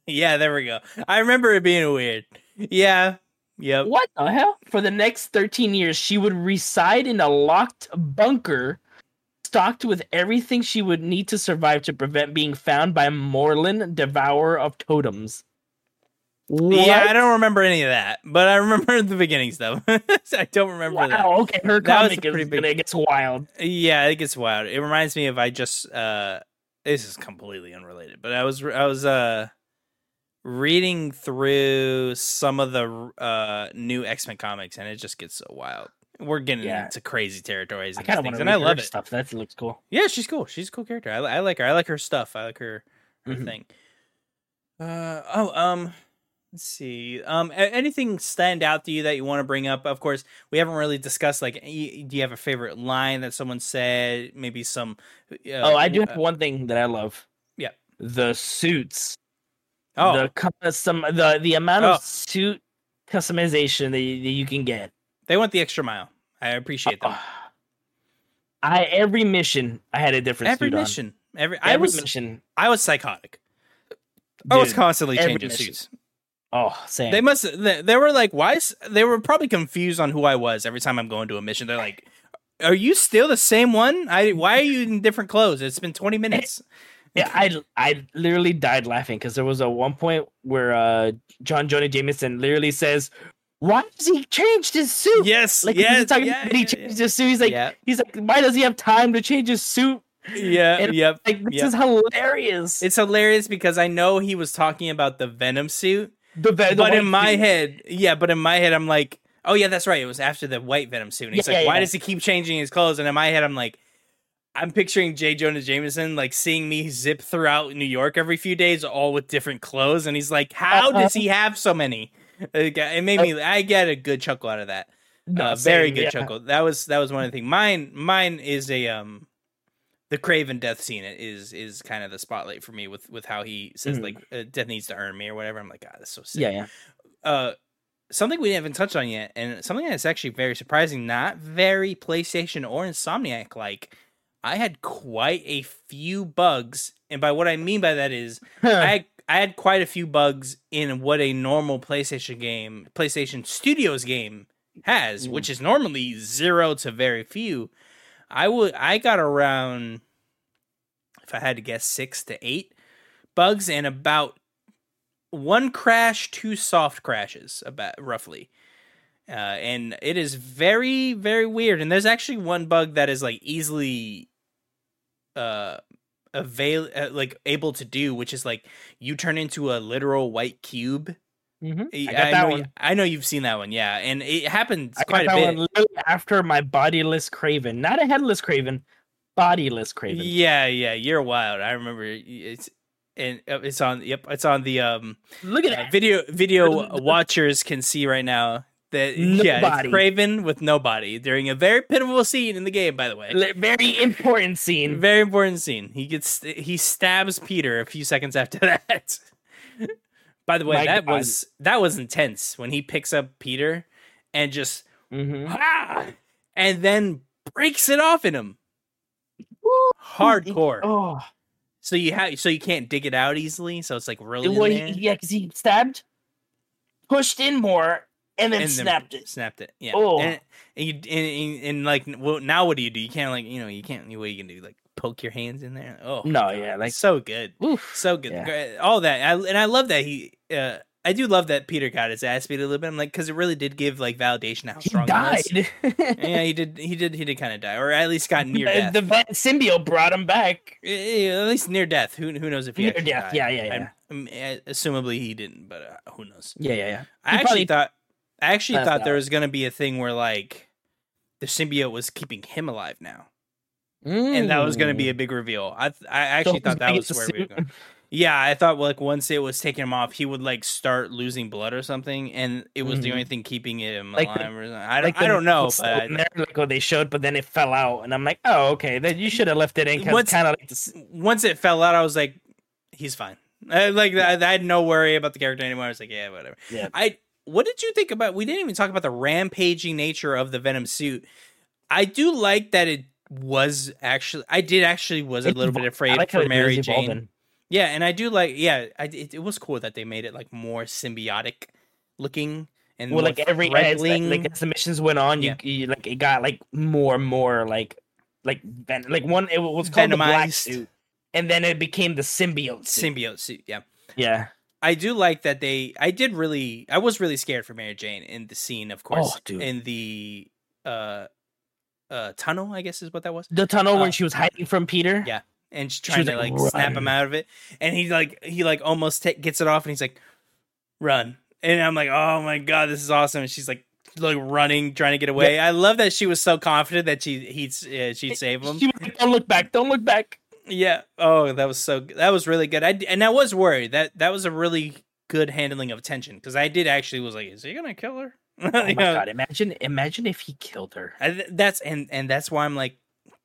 yeah, there we go. I remember it being weird. Yeah. Yep. What the hell? For the next 13 years, she would reside in a locked bunker stocked with everything she would need to survive to prevent being found by Morlun, devourer of totems. Yeah, I don't remember any of that, but I remember the beginning stuff. I don't remember that. Wow, okay, her That comic a pretty is big- gonna get wild. Yeah, it gets wild. It reminds me of I just uh this is completely unrelated, but I was I was uh reading through some of the uh new X-Men comics and it just gets so wild. We're getting Yeah. into crazy territories I and kind of want to and I love it. stuff. That looks cool. Yeah, she's cool. She's a cool character. I, I like her. I like her stuff. I like her her Mhm. thing. Uh oh, um let's see. Um anything stand out to you that you want to bring up? Of course, we haven't really discussed like do you have a favorite line that someone said, maybe some uh, oh, I do uh, have one thing that I love. Yeah. the suits. Oh, the custom, the the amount Oh. of suit customization that you, that you can get. They went the extra mile. I appreciate them. I every mission I had a different Every suit on. mission. Every I Every was mission. I was psychotic. I was constantly changing mission. suits. Oh, same. They must. They, they were like, why? is- They were probably confused on who I was every time I'm going to a mission. They're like, "Are you still the same one? I why are you in different clothes? It's been 20 minutes." yeah, I I literally died laughing because there was a one point where uh John Jonah Jameson literally says, "Why does he change his suit?" yes, Like yes, he's talking yeah, about he yeah, his suit. He's like, yeah. he's like, why does he have time to change his suit? Yeah, And, yep. Like this yep. is hilarious. It's hilarious because I know he was talking about the Venom suit, the, ve- the but in my suit. head, yeah, but in my head, I'm like, oh yeah, that's right. It was after the white Venom suit. And he's Yeah, like, yeah, why yeah. does he keep changing his clothes? And in my head, I'm like, I'm picturing J. Jonah Jameson like seeing me zip throughout New York every few days, all with different clothes, and he's like, how Uh-huh. does he have so many? It made me. I get a good chuckle out of that. No, uh, very same, good yeah. chuckle. That was that was one of the things. Mine mine is a um the Kraven death scene is is kind of the spotlight for me with with how he says Mhm. like uh, death needs to earn me or whatever. I'm like, God, that's so sick. Yeah, yeah. Uh, something we haven't touched on yet, and something that's actually very surprising, not very PlayStation or Insomniac like. I had quite a few bugs, and by what I mean by that is I had, I had quite a few bugs in what a normal PlayStation game, PlayStation Studios game has, Mm. which is normally zero to very few. I would I got around if I had to guess 6 to 8 bugs and about one crash, two soft crashes about roughly. Uh, and it is very very weird and there's actually one bug that is like easily uh avail uh, like able to do which is like you turn into a literal white cube Mhm. I, I that know, one. I know you've seen that one yeah and it happens I quite a that bit after my bodiless Kraven, not a headless Kraven, bodiless Kraven. yeah yeah you're wild i remember it's and uh, it's on yep it's on the um Look at uh, that. video video watchers can see right now that yeah it's Kraven with nobody during a very pitiful scene in the game by the way Very important scene. Very important scene. He gets he stabs Peter a few seconds after that. By the way, My that God. was that was intense when he picks up Peter and just Mm-hmm. ah, and then breaks it off in him. Hardcore. Oh, So you have so you can't dig it out easily. So it's like really well, yeah, because he stabbed, pushed in more, and then and then snapped it. Snapped it. Yeah. Oh. And, and you and, and, and like well, now what do you do? You can't like you know you can't what you can do like poke your hands in there. Oh No, God, yeah, like- so good. Oof. so good. Yeah. All that, I, and I love that he. Uh, I do love that Peter got his ass beat a little bit. I'm like, because it really did give like validation how strong he was. died. Yeah, he did. He did. He did kind of die, or at least got near the, death. the symbiote brought him back. Eh, at least near death. Who who knows if he Near death, died. yeah, yeah, yeah. I'm- I'm- eh, assumably he didn't, but uh, who knows? Yeah, yeah, yeah. I He actually probably- thought. I actually thought there was gonna be a thing where like the symbiote was keeping him alive now, and that was gonna be a big reveal. I th- I actually thought that was where we were going. Yeah, I thought like once it was taking him off, he would like start losing blood or something, and it was the Mhm. only thing keeping him Like the- alive. or something. I don't, Like I the- don't know, but there, like what they showed, but then it fell out, and I'm like, oh, okay, then you should have left it in because kind of like this. once it fell out, I was like, he's fine. I, like I, I had no worry about the character anymore. I was like, yeah, whatever. Yeah. I what did you think about? We didn't even talk about the rampaging nature of the Venom suit. I do like that it was actually. I did actually was a It's little bit afraid like for Mary Jane. evolving. Yeah, and I do like. Yeah, I, it, it was cool that they made it like more symbiotic looking and Well, like every as, like, like as the missions went on, you, you like it got like more and more like like ven- like one it was called the black suit, and then it became the symbiote suit. symbiote suit. Yeah. yeah. I do like that they. I did really. I was really scared for Mary Jane in the scene, of course, Oh, dude. in the uh, uh, tunnel. I guess is what that was, The tunnel Uh, when she was hiding from Peter. yeah. and she's trying was to like, like snap him out of it, and he like he like almost ta- gets it off, and he's like, "Run!" And I'm like, "Oh my god, this is awesome!" And she's like. Like running, trying to get away. I love that she was so confident that she he'd uh, she'd save him. She was like, don't look back. Don't look back. Yeah. Oh, that was so. That was really good. I and I was worried that that was a really good handling of tension because I did actually was like, is he gonna kill her? Oh my god! Imagine, imagine if he killed her. I, that's and and that's why I'm like,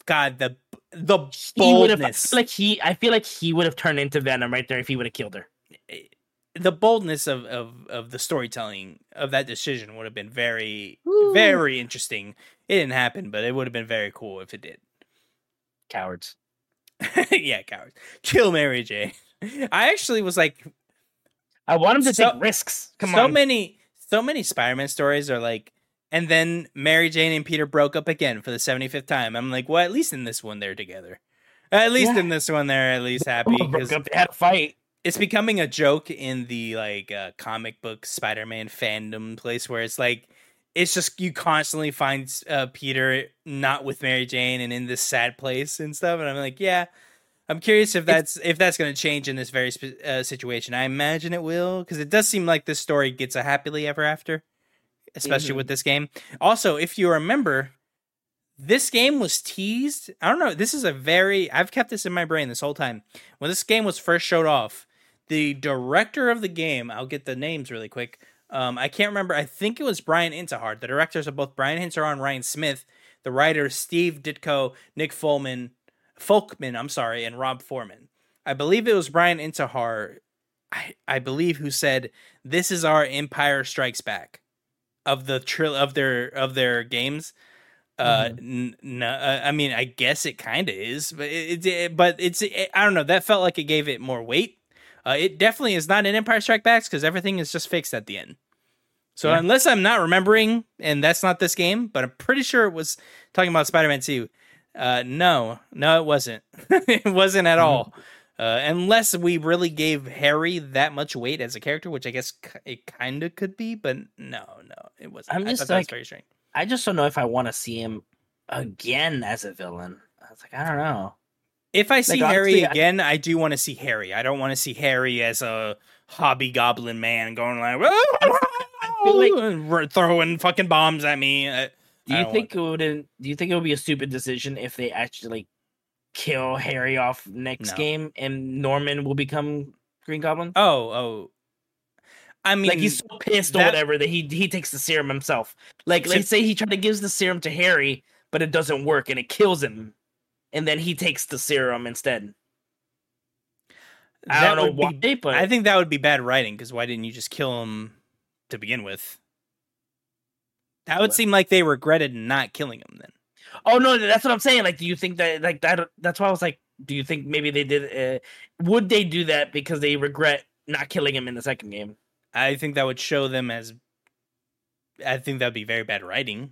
God, the the He would have boldness, like he. I feel like he would have turned into Venom right there if he would have killed her. Eh, the boldness of of of the storytelling of that decision would have been very Woo. very interesting. It didn't happen, but it would have been very cool if it did. Cowards. yeah, cowards, kill Mary Jane. I actually was like, I want him to So- take risks. Come so on. many so many Spider-Man stories are like and then Mary Jane and Peter broke up again for the 75th time. I'm like, well, at least in this one they're together. At least Yeah. in this one they're at least happy Broke because up, they had a fight. it's becoming a joke in the like uh, comic book Spider-Man fandom place where it's like it's just you constantly find uh, Peter not with Mary Jane and in this sad place and stuff. And I'm like, yeah, I'm curious if that's if that's going to change in this very sp- uh, situation. I imagine it will because it does seem like this story gets a happily ever after, especially Mhm. with this game. Also, if you remember, this game was teased. I don't know. This is a very I've kept this in my brain this whole time. When this game was first showed off, the director of the game, I'll get the names really quick. Um, I can't remember. I think it was Bryan Intihar. The directors are both Bryan Intihar and Ryan Smith. The writers Steve Ditko, Nick Folman, Folkman, I'm sorry, and Rob Foreman. I believe it was Bryan Intihar, I, I believe, who said, "This is our Empire Strikes Back," of the trill of their of their games. Uh, n- no, uh, I mean, I guess it kind of is, but it, it, but it's, it, I don't know. That felt like it gave it more weight. Uh, it definitely is not an Empire Strike Backs because everything is just fixed at the end. So Yeah. unless I'm not remembering, and that's not this game, but I'm pretty sure it was talking about Spider-Man 2. Uh, no, no, it wasn't. it wasn't at all. Uh, unless we really gave Harry that much weight as a character, which I guess k- it kind of could be, but no, no, it wasn't. I'm I just thought that was like- very strange. I just don't know if I want to see him again as a villain. I was like, I don't know. If I see Like, Harry honestly, I- again, I do want to see Harry. I don't want to see Harry as a hobby goblin man going like, feel like- throwing fucking bombs at me. Uh, Do you think it would? Do you think it would be a stupid decision if they actually like kill Harry off next No. game and Norman will become Green Goblin? Oh, oh. I mean, like he's so pissed or whatever that he he takes the serum himself. Like let's say he tried to gives the serum to Harry, but it doesn't work and it kills him, and then he takes the serum instead. I don't know would be- why, but I think that would be bad writing because why didn't you just kill him to begin with? That would seem like they regretted not killing him then. Oh no, that's what I'm saying. Like, do you think that like that? That's why I was like, do you think maybe they did? Uh, would they do that because they regret not killing him in the second game? I think that would show them as. I think that would be very bad writing.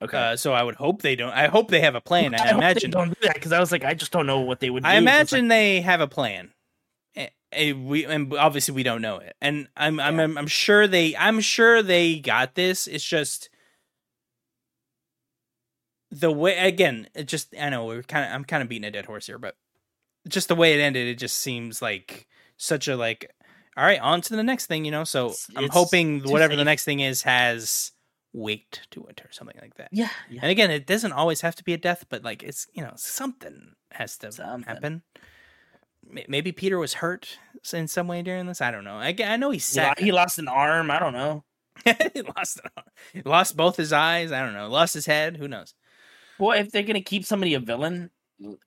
Okay, Uh, so I would hope they don't. I hope they have a plan. I, they imagine. don't do that because I was like, I just don't know what they would. do. I 'cause, like, imagine they have a plan. Eh, we and obviously we don't know it, and I'm I'm I'm, I'm sure they I'm sure they got this. It's just the way again. It just I know we're kind of I'm kind of beating a dead horse here, but just the way it ended, it just seems like such a like. All right, on to the next thing, you know. So It's- I'm it's hoping whatever the next thing is has weight to it or something like that. yeah, yeah. And again, it doesn't always have to be a death, but like it's you know something has to Something. happen. May- Maybe Peter was hurt in some way during this. I don't know. I, I know he's sad. He lost an arm. I don't know. he lost an arm. Lost both his eyes. I don't know. Lost his head. Who knows? Well, if they're gonna keep somebody a villain,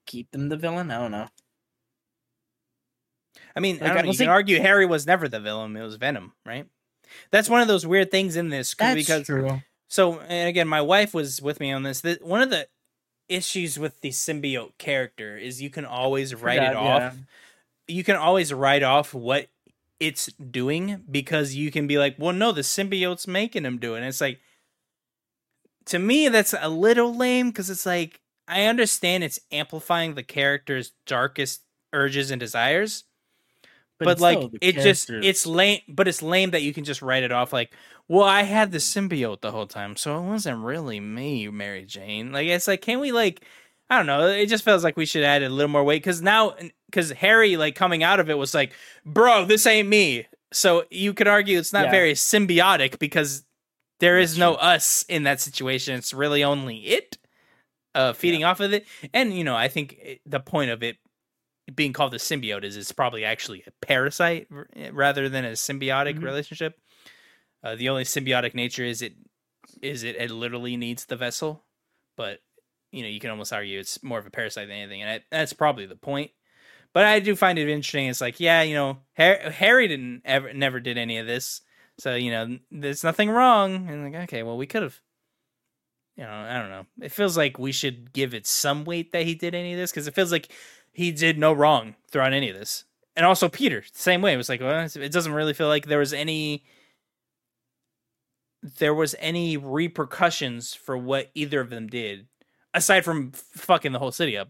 keep them the villain. I don't know. I mean, Like, I don't know. You can argue Harry was never the villain. It was Venom, right? That's one of those weird things in this That's because true. So, and again, my wife was with me on this. One of the issues with the symbiote character is you can always write it off. yeah. You can always write off what it's doing because you can be like, well, no, the symbiote's making him do it. And it's like, to me, that's a little lame because it's like, I understand it's amplifying the character's darkest urges and desires, but, it's like it just it's lame but it's lame that you can just write it off like well i had the symbiote the whole time so it wasn't really me mary jane. Like it's like can we like i don't know it just feels like we should add a little more weight because now because harry like coming out of it was like bro this ain't me. So you could argue it's not Yeah. very symbiotic because there is no us in that situation it's really only it uh feeding off of it. And you know i think it, the point of it being called a symbiote is it's probably actually a parasite rather than a symbiotic Mhm. relationship. Uh, the only symbiotic nature is it is it it literally needs the vessel, but you know you can almost argue it's more of a parasite than anything, and I, that's probably the point. But I do find it interesting. It's like, yeah, you know, Harry, Harry didn't ever never did any of this, so you know, there's nothing wrong. And like, okay, well, we could have. You know, I don't know. It feels like we should give it some weight that he did any of this because it feels like he did no wrong throughout any of this. And also Peter, same way. It was like, well, it doesn't really feel like there was any there was any repercussions for what either of them did, aside from fucking the whole city up.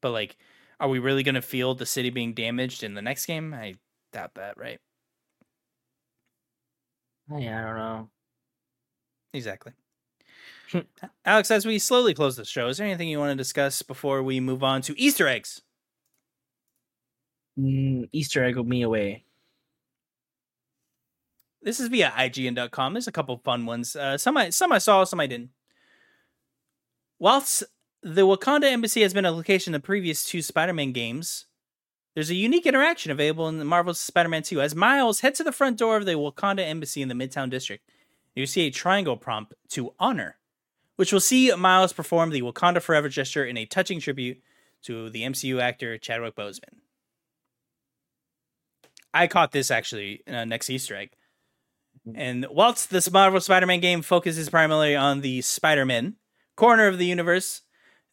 But like, are we really gonna feel the city being damaged in the next game? I doubt that, right? Yeah, I don't know. Exactly. Alex, as we slowly close the show, is there anything you want to discuss before we move on to Easter eggs? Mm, Easter egg me away. This is via IGN.com. There's a couple fun ones. Uh, some I some I saw, some I didn't. Whilst the Wakanda Embassy has been a location in the previous two Spider-Man games, there's a unique interaction available in the Marvel's Spider-Man 2. As Miles heads to the front door of the Wakanda Embassy in the Midtown District, you see a triangle prompt to honor, which will see Miles perform the Wakanda Forever gesture in a touching tribute to the MCU actor Chadwick Boseman. I caught this actually uh, next Easter egg. And whilst this Marvel Spider-Man game focuses primarily on the Spider-Man corner of the universe,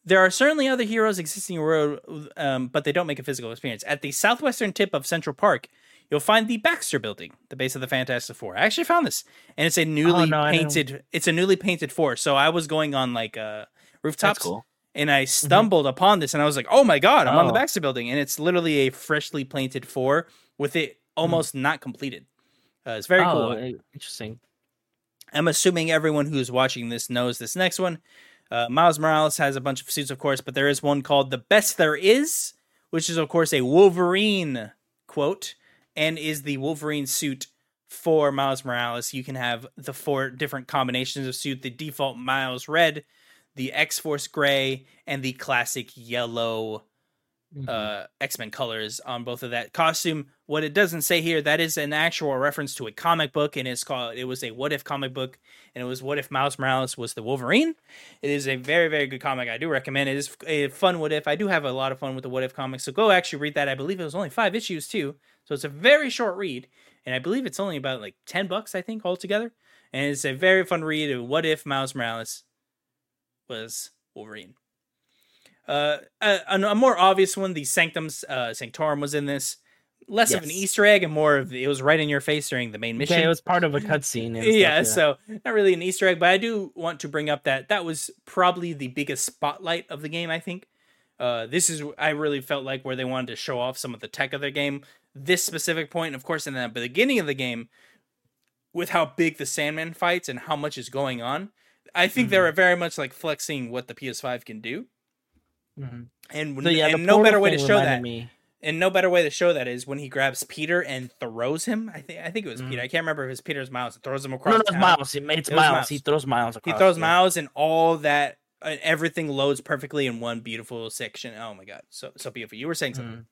there are certainly other heroes existing in the world, um, but they don't make a physical experience. At the southwestern tip of Central Park, you'll find the Baxter Building, the base of the Fantastic Four. I actually found this, and it's a newly Oh, no, painted. It's a newly painted four. So I was going on like uh, rooftops, cool. and I stumbled upon this, and I was like, "Oh my god, I'm on the Oh. Baxter Building!" And it's literally a freshly painted four with it almost not completed. Uh, it's very oh, cool. eh, interesting. I'm assuming everyone who's watching this knows this next one. Uh, Miles Morales has a bunch of suits, of course, but there is one called "The Best There Is," which is, of course, a Wolverine quote, and is the Wolverine suit for Miles Morales. You can have the four different combinations of suit: the default Miles Red, the X Force Gray, and the classic yellow Mhm. uh, X Men colors on both of that costume. What it doesn't say here, that is an actual reference to a comic book, and it's called. It was a What If comic book, and it was What If Miles Morales was the Wolverine. It is a very very good comic. I do recommend it. It is a fun What If. I do have a lot of fun with the What If comics, so go actually read that. I believe it was only five issues too, so it's a very short read, and I believe it's only about like ten bucks I think altogether, and it's a very fun read. of What If Miles Morales was Wolverine. Uh, a, a more obvious one, the Sanctum's uh, Sanctorum was in this. Less of an Easter egg and more of it was right in your face during the main mission. Okay, it was part of a cutscene. yeah, so not really an Easter egg, but I do want to bring up that that was probably the biggest spotlight of the game. I think uh, this is I really felt like where they wanted to show off some of the tech of their game. This specific point, of course, in the beginning of the game, with how big the Sandman fights and how much is going on, I think they were very much like flexing what the PS5 can do. Mhm. And, So yeah, and no better way to show that Me. and no better way to show that is when he grabs Peter and throws him. I think I think it was Mhm. Peter. I can't remember if it's Peter's Miles. And throws him across. No, no, it's. Miles. He- It's It Miles. Miles. He throws Miles He throws yeah. Miles, and all that uh, everything loads perfectly in one beautiful section. Oh my god, so so beautiful. You were saying something.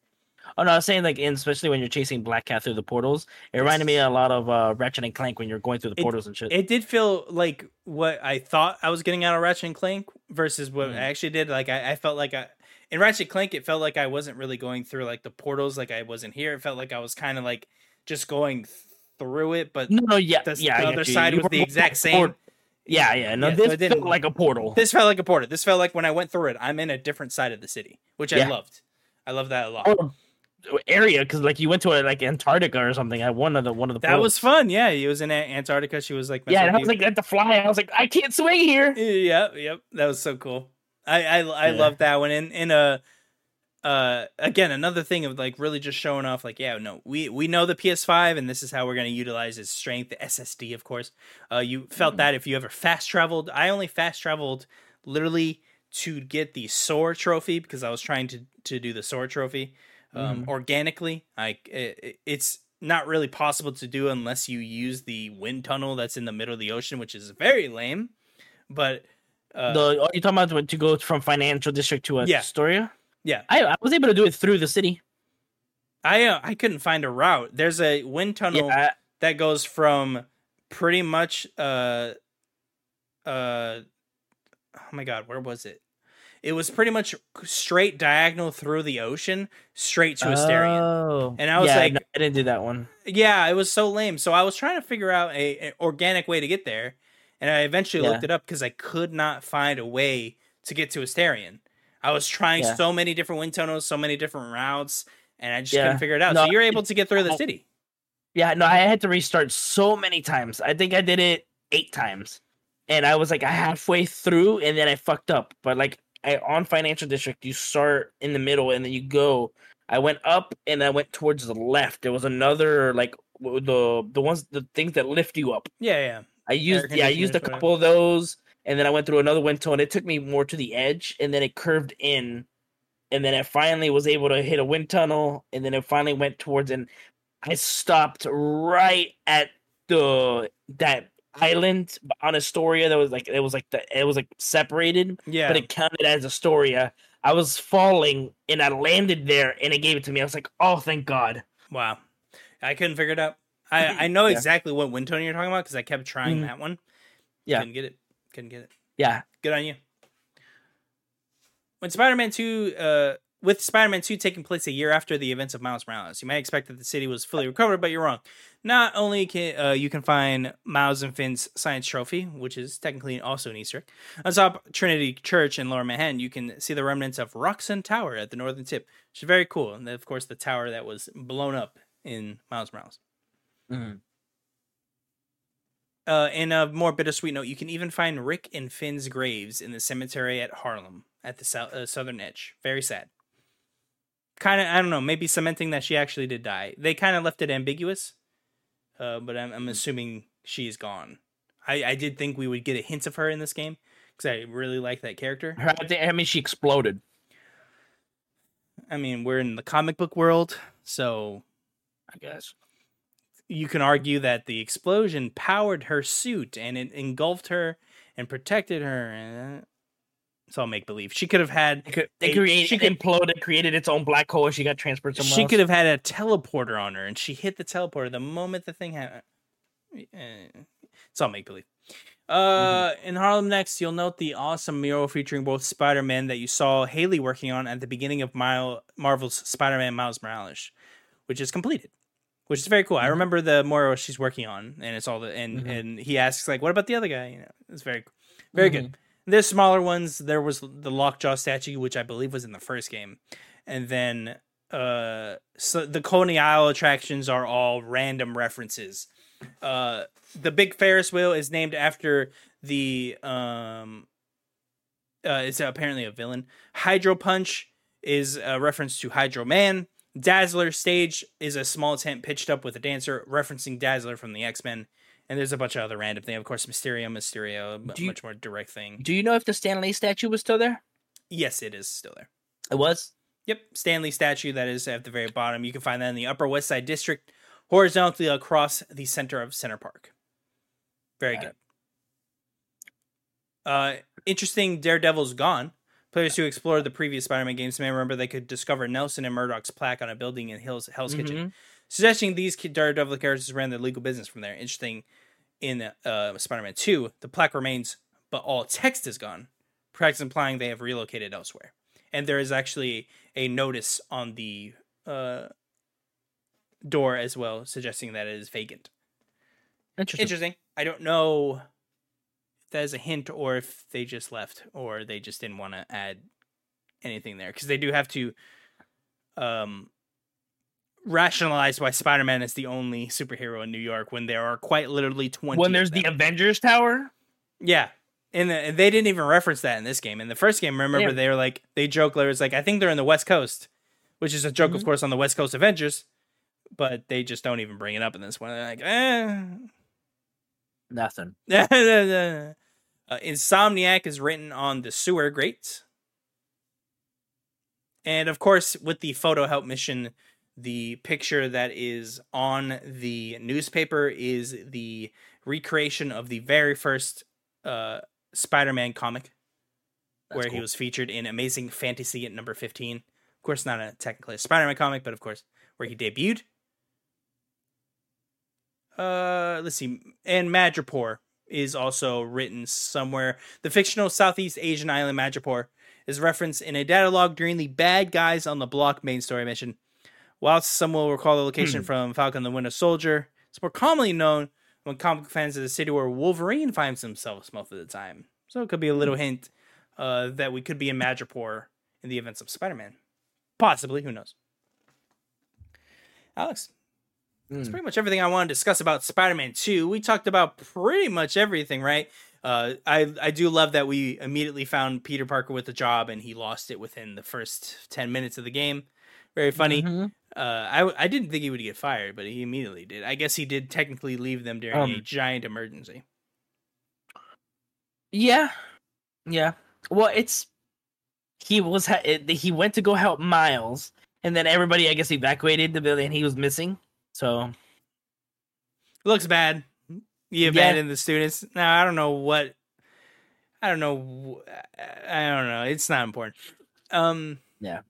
Oh no, I was saying like, and especially when you're chasing Black Cat through the portals, it reminded me a lot of uh, Ratchet and Clank when you're going through the It- portals and shit. It did feel like what I thought I was getting out of Ratchet and Clank versus what Mhm. I actually did. Like I, I felt like I in Ratchet and Clank, it felt like I wasn't really going through like the portals. Like I wasn't here. It felt like I was kind of like just going through it, but no, no, yeah, the, yeah. The other you. side You was the exact same. port- Yeah, yeah. No, Yeah, so this it didn't- felt like a portal. This felt like a portal. This felt like when I went through it, I'm in a different side of the city, which I loved. I love that a lot. Or area because like you went to a, like Antarctica or something at one of the one of the that was fun. Yeah, he was in Antarctica. She was like, yeah. And I was like at the fly. I was like, I can't swing here. yep, yep. That was so cool. I I, I Yeah. love that one. In in a uh again another thing of like really just showing off like yeah no we we know the PS5 and this is how we're going to utilize its strength the SSD of course uh you felt Mm-hmm. that if you ever fast traveled I only fast traveled literally to get the SOAR trophy because I was trying to to do the SOAR trophy um Mhm. organically I it, it's not really possible to do unless you use the wind tunnel that's in the middle of the ocean which is very lame but uh, the you talking about to go from financial district to Yeah. Astoria? Yeah. I, I was able to do it through the city. I uh, I couldn't find a route. There's a wind tunnel Yeah, that goes from pretty much uh uh oh my god, where was it? It was pretty much straight diagonal through the ocean, straight to Astoria. Oh. And I was Yeah, like- no, I didn't do that one. Yeah, it was so lame. So I was trying to figure out a, an organic way to get there, and I eventually Yeah. looked it up because I could not find a way to get to Astoria. I was trying Yeah. so many different wind tunnels, so many different routes, and I just couldn't figure it out. No, so you're able to get through the city. Yeah, no, I had to restart so many times. I think I did it eight times, and I was like halfway through, and then I fucked up. But like I, on financial district, you start in the middle, and then you go. I went up, and I went towards the left. There was another like the the ones the things that lift you up. Yeah, yeah. I used yeah, I used a couple of those, and then I went through another wind tunnel. It took me more to the edge, and then it curved in, and then it finally was able to hit a wind tunnel, and then it finally went towards and I stopped right at the that island on Astoria that was like it was like the it was like separated, Yeah. but it counted as Astoria. I was falling and I landed there and it gave it to me. I was like, oh, thank God. wow. I couldn't figure it out. I, I know Yeah. exactly what wind tunnel you're talking about because I kept trying Mhm. that one. Yeah. Couldn't get it. Couldn't get it. Yeah, Good on you. When Spider-Man 2, uh, with Spider-Man 2 taking place a year after the events of Miles Morales, you might expect that the city was fully recovered, but you're wrong. Not only can uh, you can find Miles and Phin's science trophy, which is technically also an Easter egg, on top Trinity Church in Lower Manhattan, you can see the remnants of Roxxon Tower at the northern tip, which is very cool. And of course, the tower that was blown up in Miles Morales. Mhm. Uh, in a more bittersweet note, you can even find Rick and Phin's graves in the cemetery at Harlem at the sou- uh, southern edge. Very sad. Kind of, I don't know, maybe cementing that she actually did die. They kind of left it ambiguous, uh, but I'm, I'm assuming she's gone. I, I did think we would get a hint of her in this game because I really like that character. I, think, I mean, she exploded. I mean, we're in the comic book world, so I guess. you can argue that the explosion powered her suit and it engulfed her and protected her. And it's all make believe. She could have had They, could, they created, she could- imploded, created its own black hole, and she got transferred somewhere she else. could have had a teleporter on her, and she hit the teleporter the moment the thing happened. It's all make believe. Uh, in Harlem next, you'll note the awesome mural featuring both Spider-Man that you saw Hailey working on at the beginning of Mile- Marvel's Spider-Man Miles Morales, which is completed, which is very cool. I Mhm. remember the mural she's working on, and it's all the and Mhm. and he asks like, "What about the other guy?" You know, it's very very Mm-hmm. good. There's smaller ones. There was the Lockjaw statue, which I believe was in the first game, and then uh, so the Coney Isle attractions are all random references. Uh, the big Ferris wheel is named after the um, uh, it's apparently a villain. Hydro Punch is a reference to Hydro Man. Dazzler stage is a small tent pitched up with a dancer, referencing Dazzler from the X Men. And there's a bunch of other random thing. Of course, Mysterio, Mysterio, Do you- much more direct thing. Do you know if the Stanley statue was still there? Yes, it is still there. It was. Yep, Stanley statue that is at the very bottom. You can find that in the Upper West Side District, horizontally across the center of Center Park. Very Got good. Uh, interesting. Daredevil's gone. Players who explored the previous Spider-Man games may remember they could discover Nelson and Murdock's plaque on a building in Hill's Hell's Kitchen, Mhm. suggesting these Daredevil characters ran their legal business from there. Interesting. In uh, Spider-Man Two, the plaque remains, but all text is gone, perhaps implying they have relocated elsewhere. And there is actually a notice on the uh, door as well, suggesting that it is vacant. Interesting. Interesting. I don't know if that is a hint or if they just left or they just didn't want to add anything there because they do have to um rationalize why Spider-Man is the only superhero in New York when there are quite literally 20 When of there's the. Avengers Tower, Yeah. And, the, and they didn't even reference that in this game. In the first game, remember Yeah. they were like they joke there was like I think they're in the West Coast, which is a joke of Mhm. course on the West Coast Avengers, but they just don't even bring it up in this one. They're like, eh, nothing. uh, Insomniac is written on the sewer grates. And of course, with the photo help mission, the picture that is on the newspaper is the recreation of the very first uh, Spider Man comic, That's where he was featured in Amazing Fantasy at number 15. Of course, not a technically a Spider Man comic, but of course, where he debuted. Uh, let's see. And Madripoor is also written somewhere. The fictional Southeast Asian island Madripoor is referenced in a data log during the Bad Guys on the Block main story mission. Whilst some will recall the location Hmm. from Falcon the Winter Soldier, it's more commonly known when comic book fans of the city where Wolverine finds himself most of the time. So it could be a little hint uh, that we could be in Madripoor in the events of Spider Man. Possibly, who knows? Alex, that's Mm. pretty much everything I want to discuss about Spider-Man 2. We talked about pretty much everything, right? Uh, I I do love that we immediately found Peter Parker with a job and he lost it within the first 10 minutes of the game. Very funny. Mhm. Uh, I I didn't think he would get fired, but he immediately did. I guess he did technically leave them during a Um, giant emergency. Yeah, yeah. Well, it's he was ha- it- he went to go help Miles, and then everybody, I guess, evacuated the building. He was missing, so Looks bad. You Yeah. abandoned the students. Now I don't know what. I don't know. I don't know. It's not important. Um. Yeah.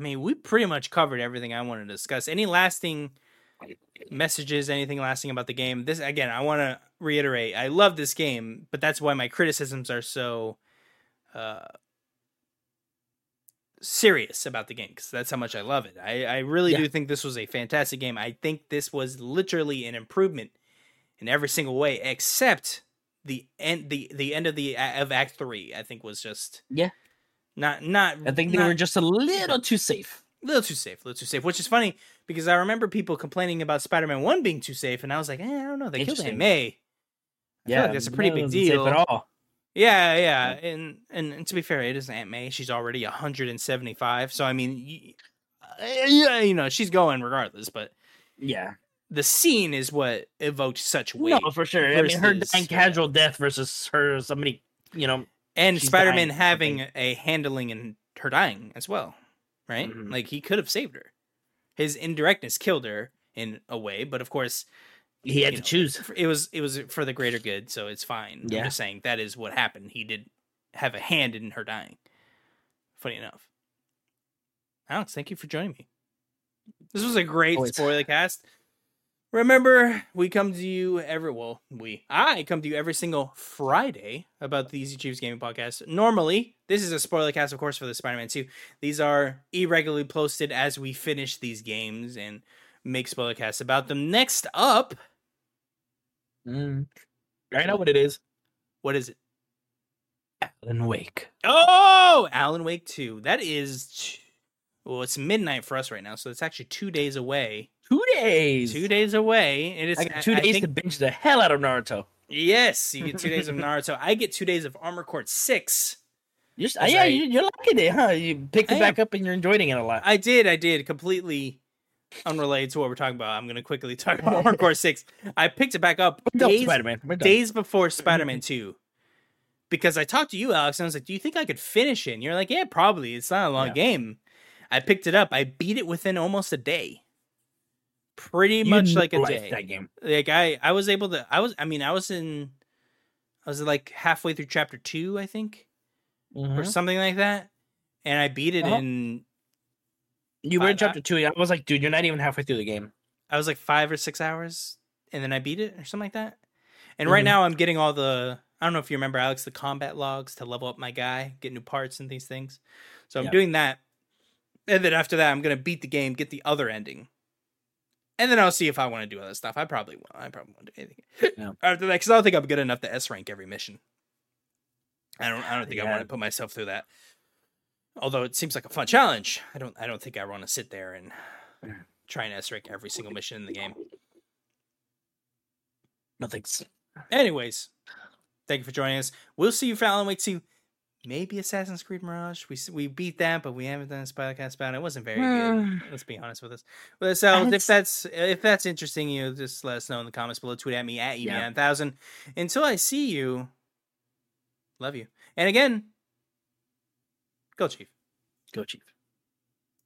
I mean, we pretty much covered everything I wanted to discuss. Any lasting messages? Anything lasting about the game? This again, I want to reiterate. I love this game, but that's why my criticisms are so uh, serious about the game because that's how much I love it. I, I really Yeah. do think this was a fantastic game. I think this was literally an improvement in every single way, except the end. the The end of the of Act Three, I think, was just Yeah. Not not. I think they not- were just a little too safe. a little too safe, a little too safe. Which is funny because I remember people complaining about Spider Man One being too safe, and I was like, eh, I don't know, they killed Aunt. May. yeah, like that's a pretty big deal. at all. Yeah, yeah, and, and and to be fair, it is Aunt May. She's already 175, so I mean, yeah, you know, she's going regardless. But Yeah, the scene is what evoked such weight, no, for sure. I mean, her versus- dying casual death versus her somebody, you know, and she's Spider Man dying, having a handling in her dying as well, right? Mhm. Like he could have saved her. His indirectness killed her in a way, but of course, he had to know, choose. It was it was for the greater good, so it's fine. Yeah. I'm just saying that is what happened. He did have a hand in her dying. Funny enough. Alex, thank you for joining me. This was a great Always. spoiler cast. Remember, we come to you every well, we I come to you every single Friday about the Easy Chiefs Gaming Podcast. Normally, this is a spoiler cast, of course, for the Spider-Man 2. These are irregularly posted as we finish these games and make spoiler casts about them. Next up, Mm. I know what it is. what is it? Alan Wake. Oh, Alan Wake 2. That is well, it's midnight for us right now, so it's actually 2 days away. Two days. 2 days away. And it's I two I days think- to binge the hell out of Naruto. Yes, you get 2 days of Naruto. I get 2 days of Armored Core 6. You're, yeah, I- you, you're liking it, huh? You picked I it back up and you're enjoying it a lot. I did, I did completely unrelated to what we're talking about. I'm going to quickly talk about Armored Core 6. I picked it back up days, Spider-Man. We're done. days before Spider-Man 2. Because I talked to you, Alex, and I was like, "Do you think I could finish it?" And you're like, "Yeah, probably. It's not a long Yeah. game." I picked it up. I beat it within almost a day. Pretty much like a day. That game. Like I, I was able to. I was. I mean, I was in. I was like halfway through chapter two, I think, or Mhm. something like that, and I beat it Uh-huh. in. You were in I- chapter two. I was like, dude, you're not even halfway through the game. I was like five or six hours, and then I beat it or something like that. And right Mhm. now, I'm getting all the. I don't know if you remember, Alex, the combat logs to level up my guy, get new parts and these things. So I'm Yeah. doing that, and then after that, I'm gonna beat the game, get the other ending, and then I'll see if I want to do other stuff. I probably won't. I probably won't do anything Yeah. after that because I don't think I'm good enough to S rank every mission. I don't. I don't think I want to put myself through that. Although it seems like a fun challenge, I don't. I don't think I want to sit there and try and S rank every single mission in the game. No thanks. Anyways, thank you for joining us. We'll see you for Alan Wake 2. Maybe Assassin's Creed Mirage. We we beat that, but we haven't done a podcast about it. It wasn't very good. Hmm. Let's be honest with us. So if That's- that's if that's interesting, you just let us know in the comments below. Tweet at me at Yeah. EB9000. Until I see you, love you. And again, go Chief. Go, Chief.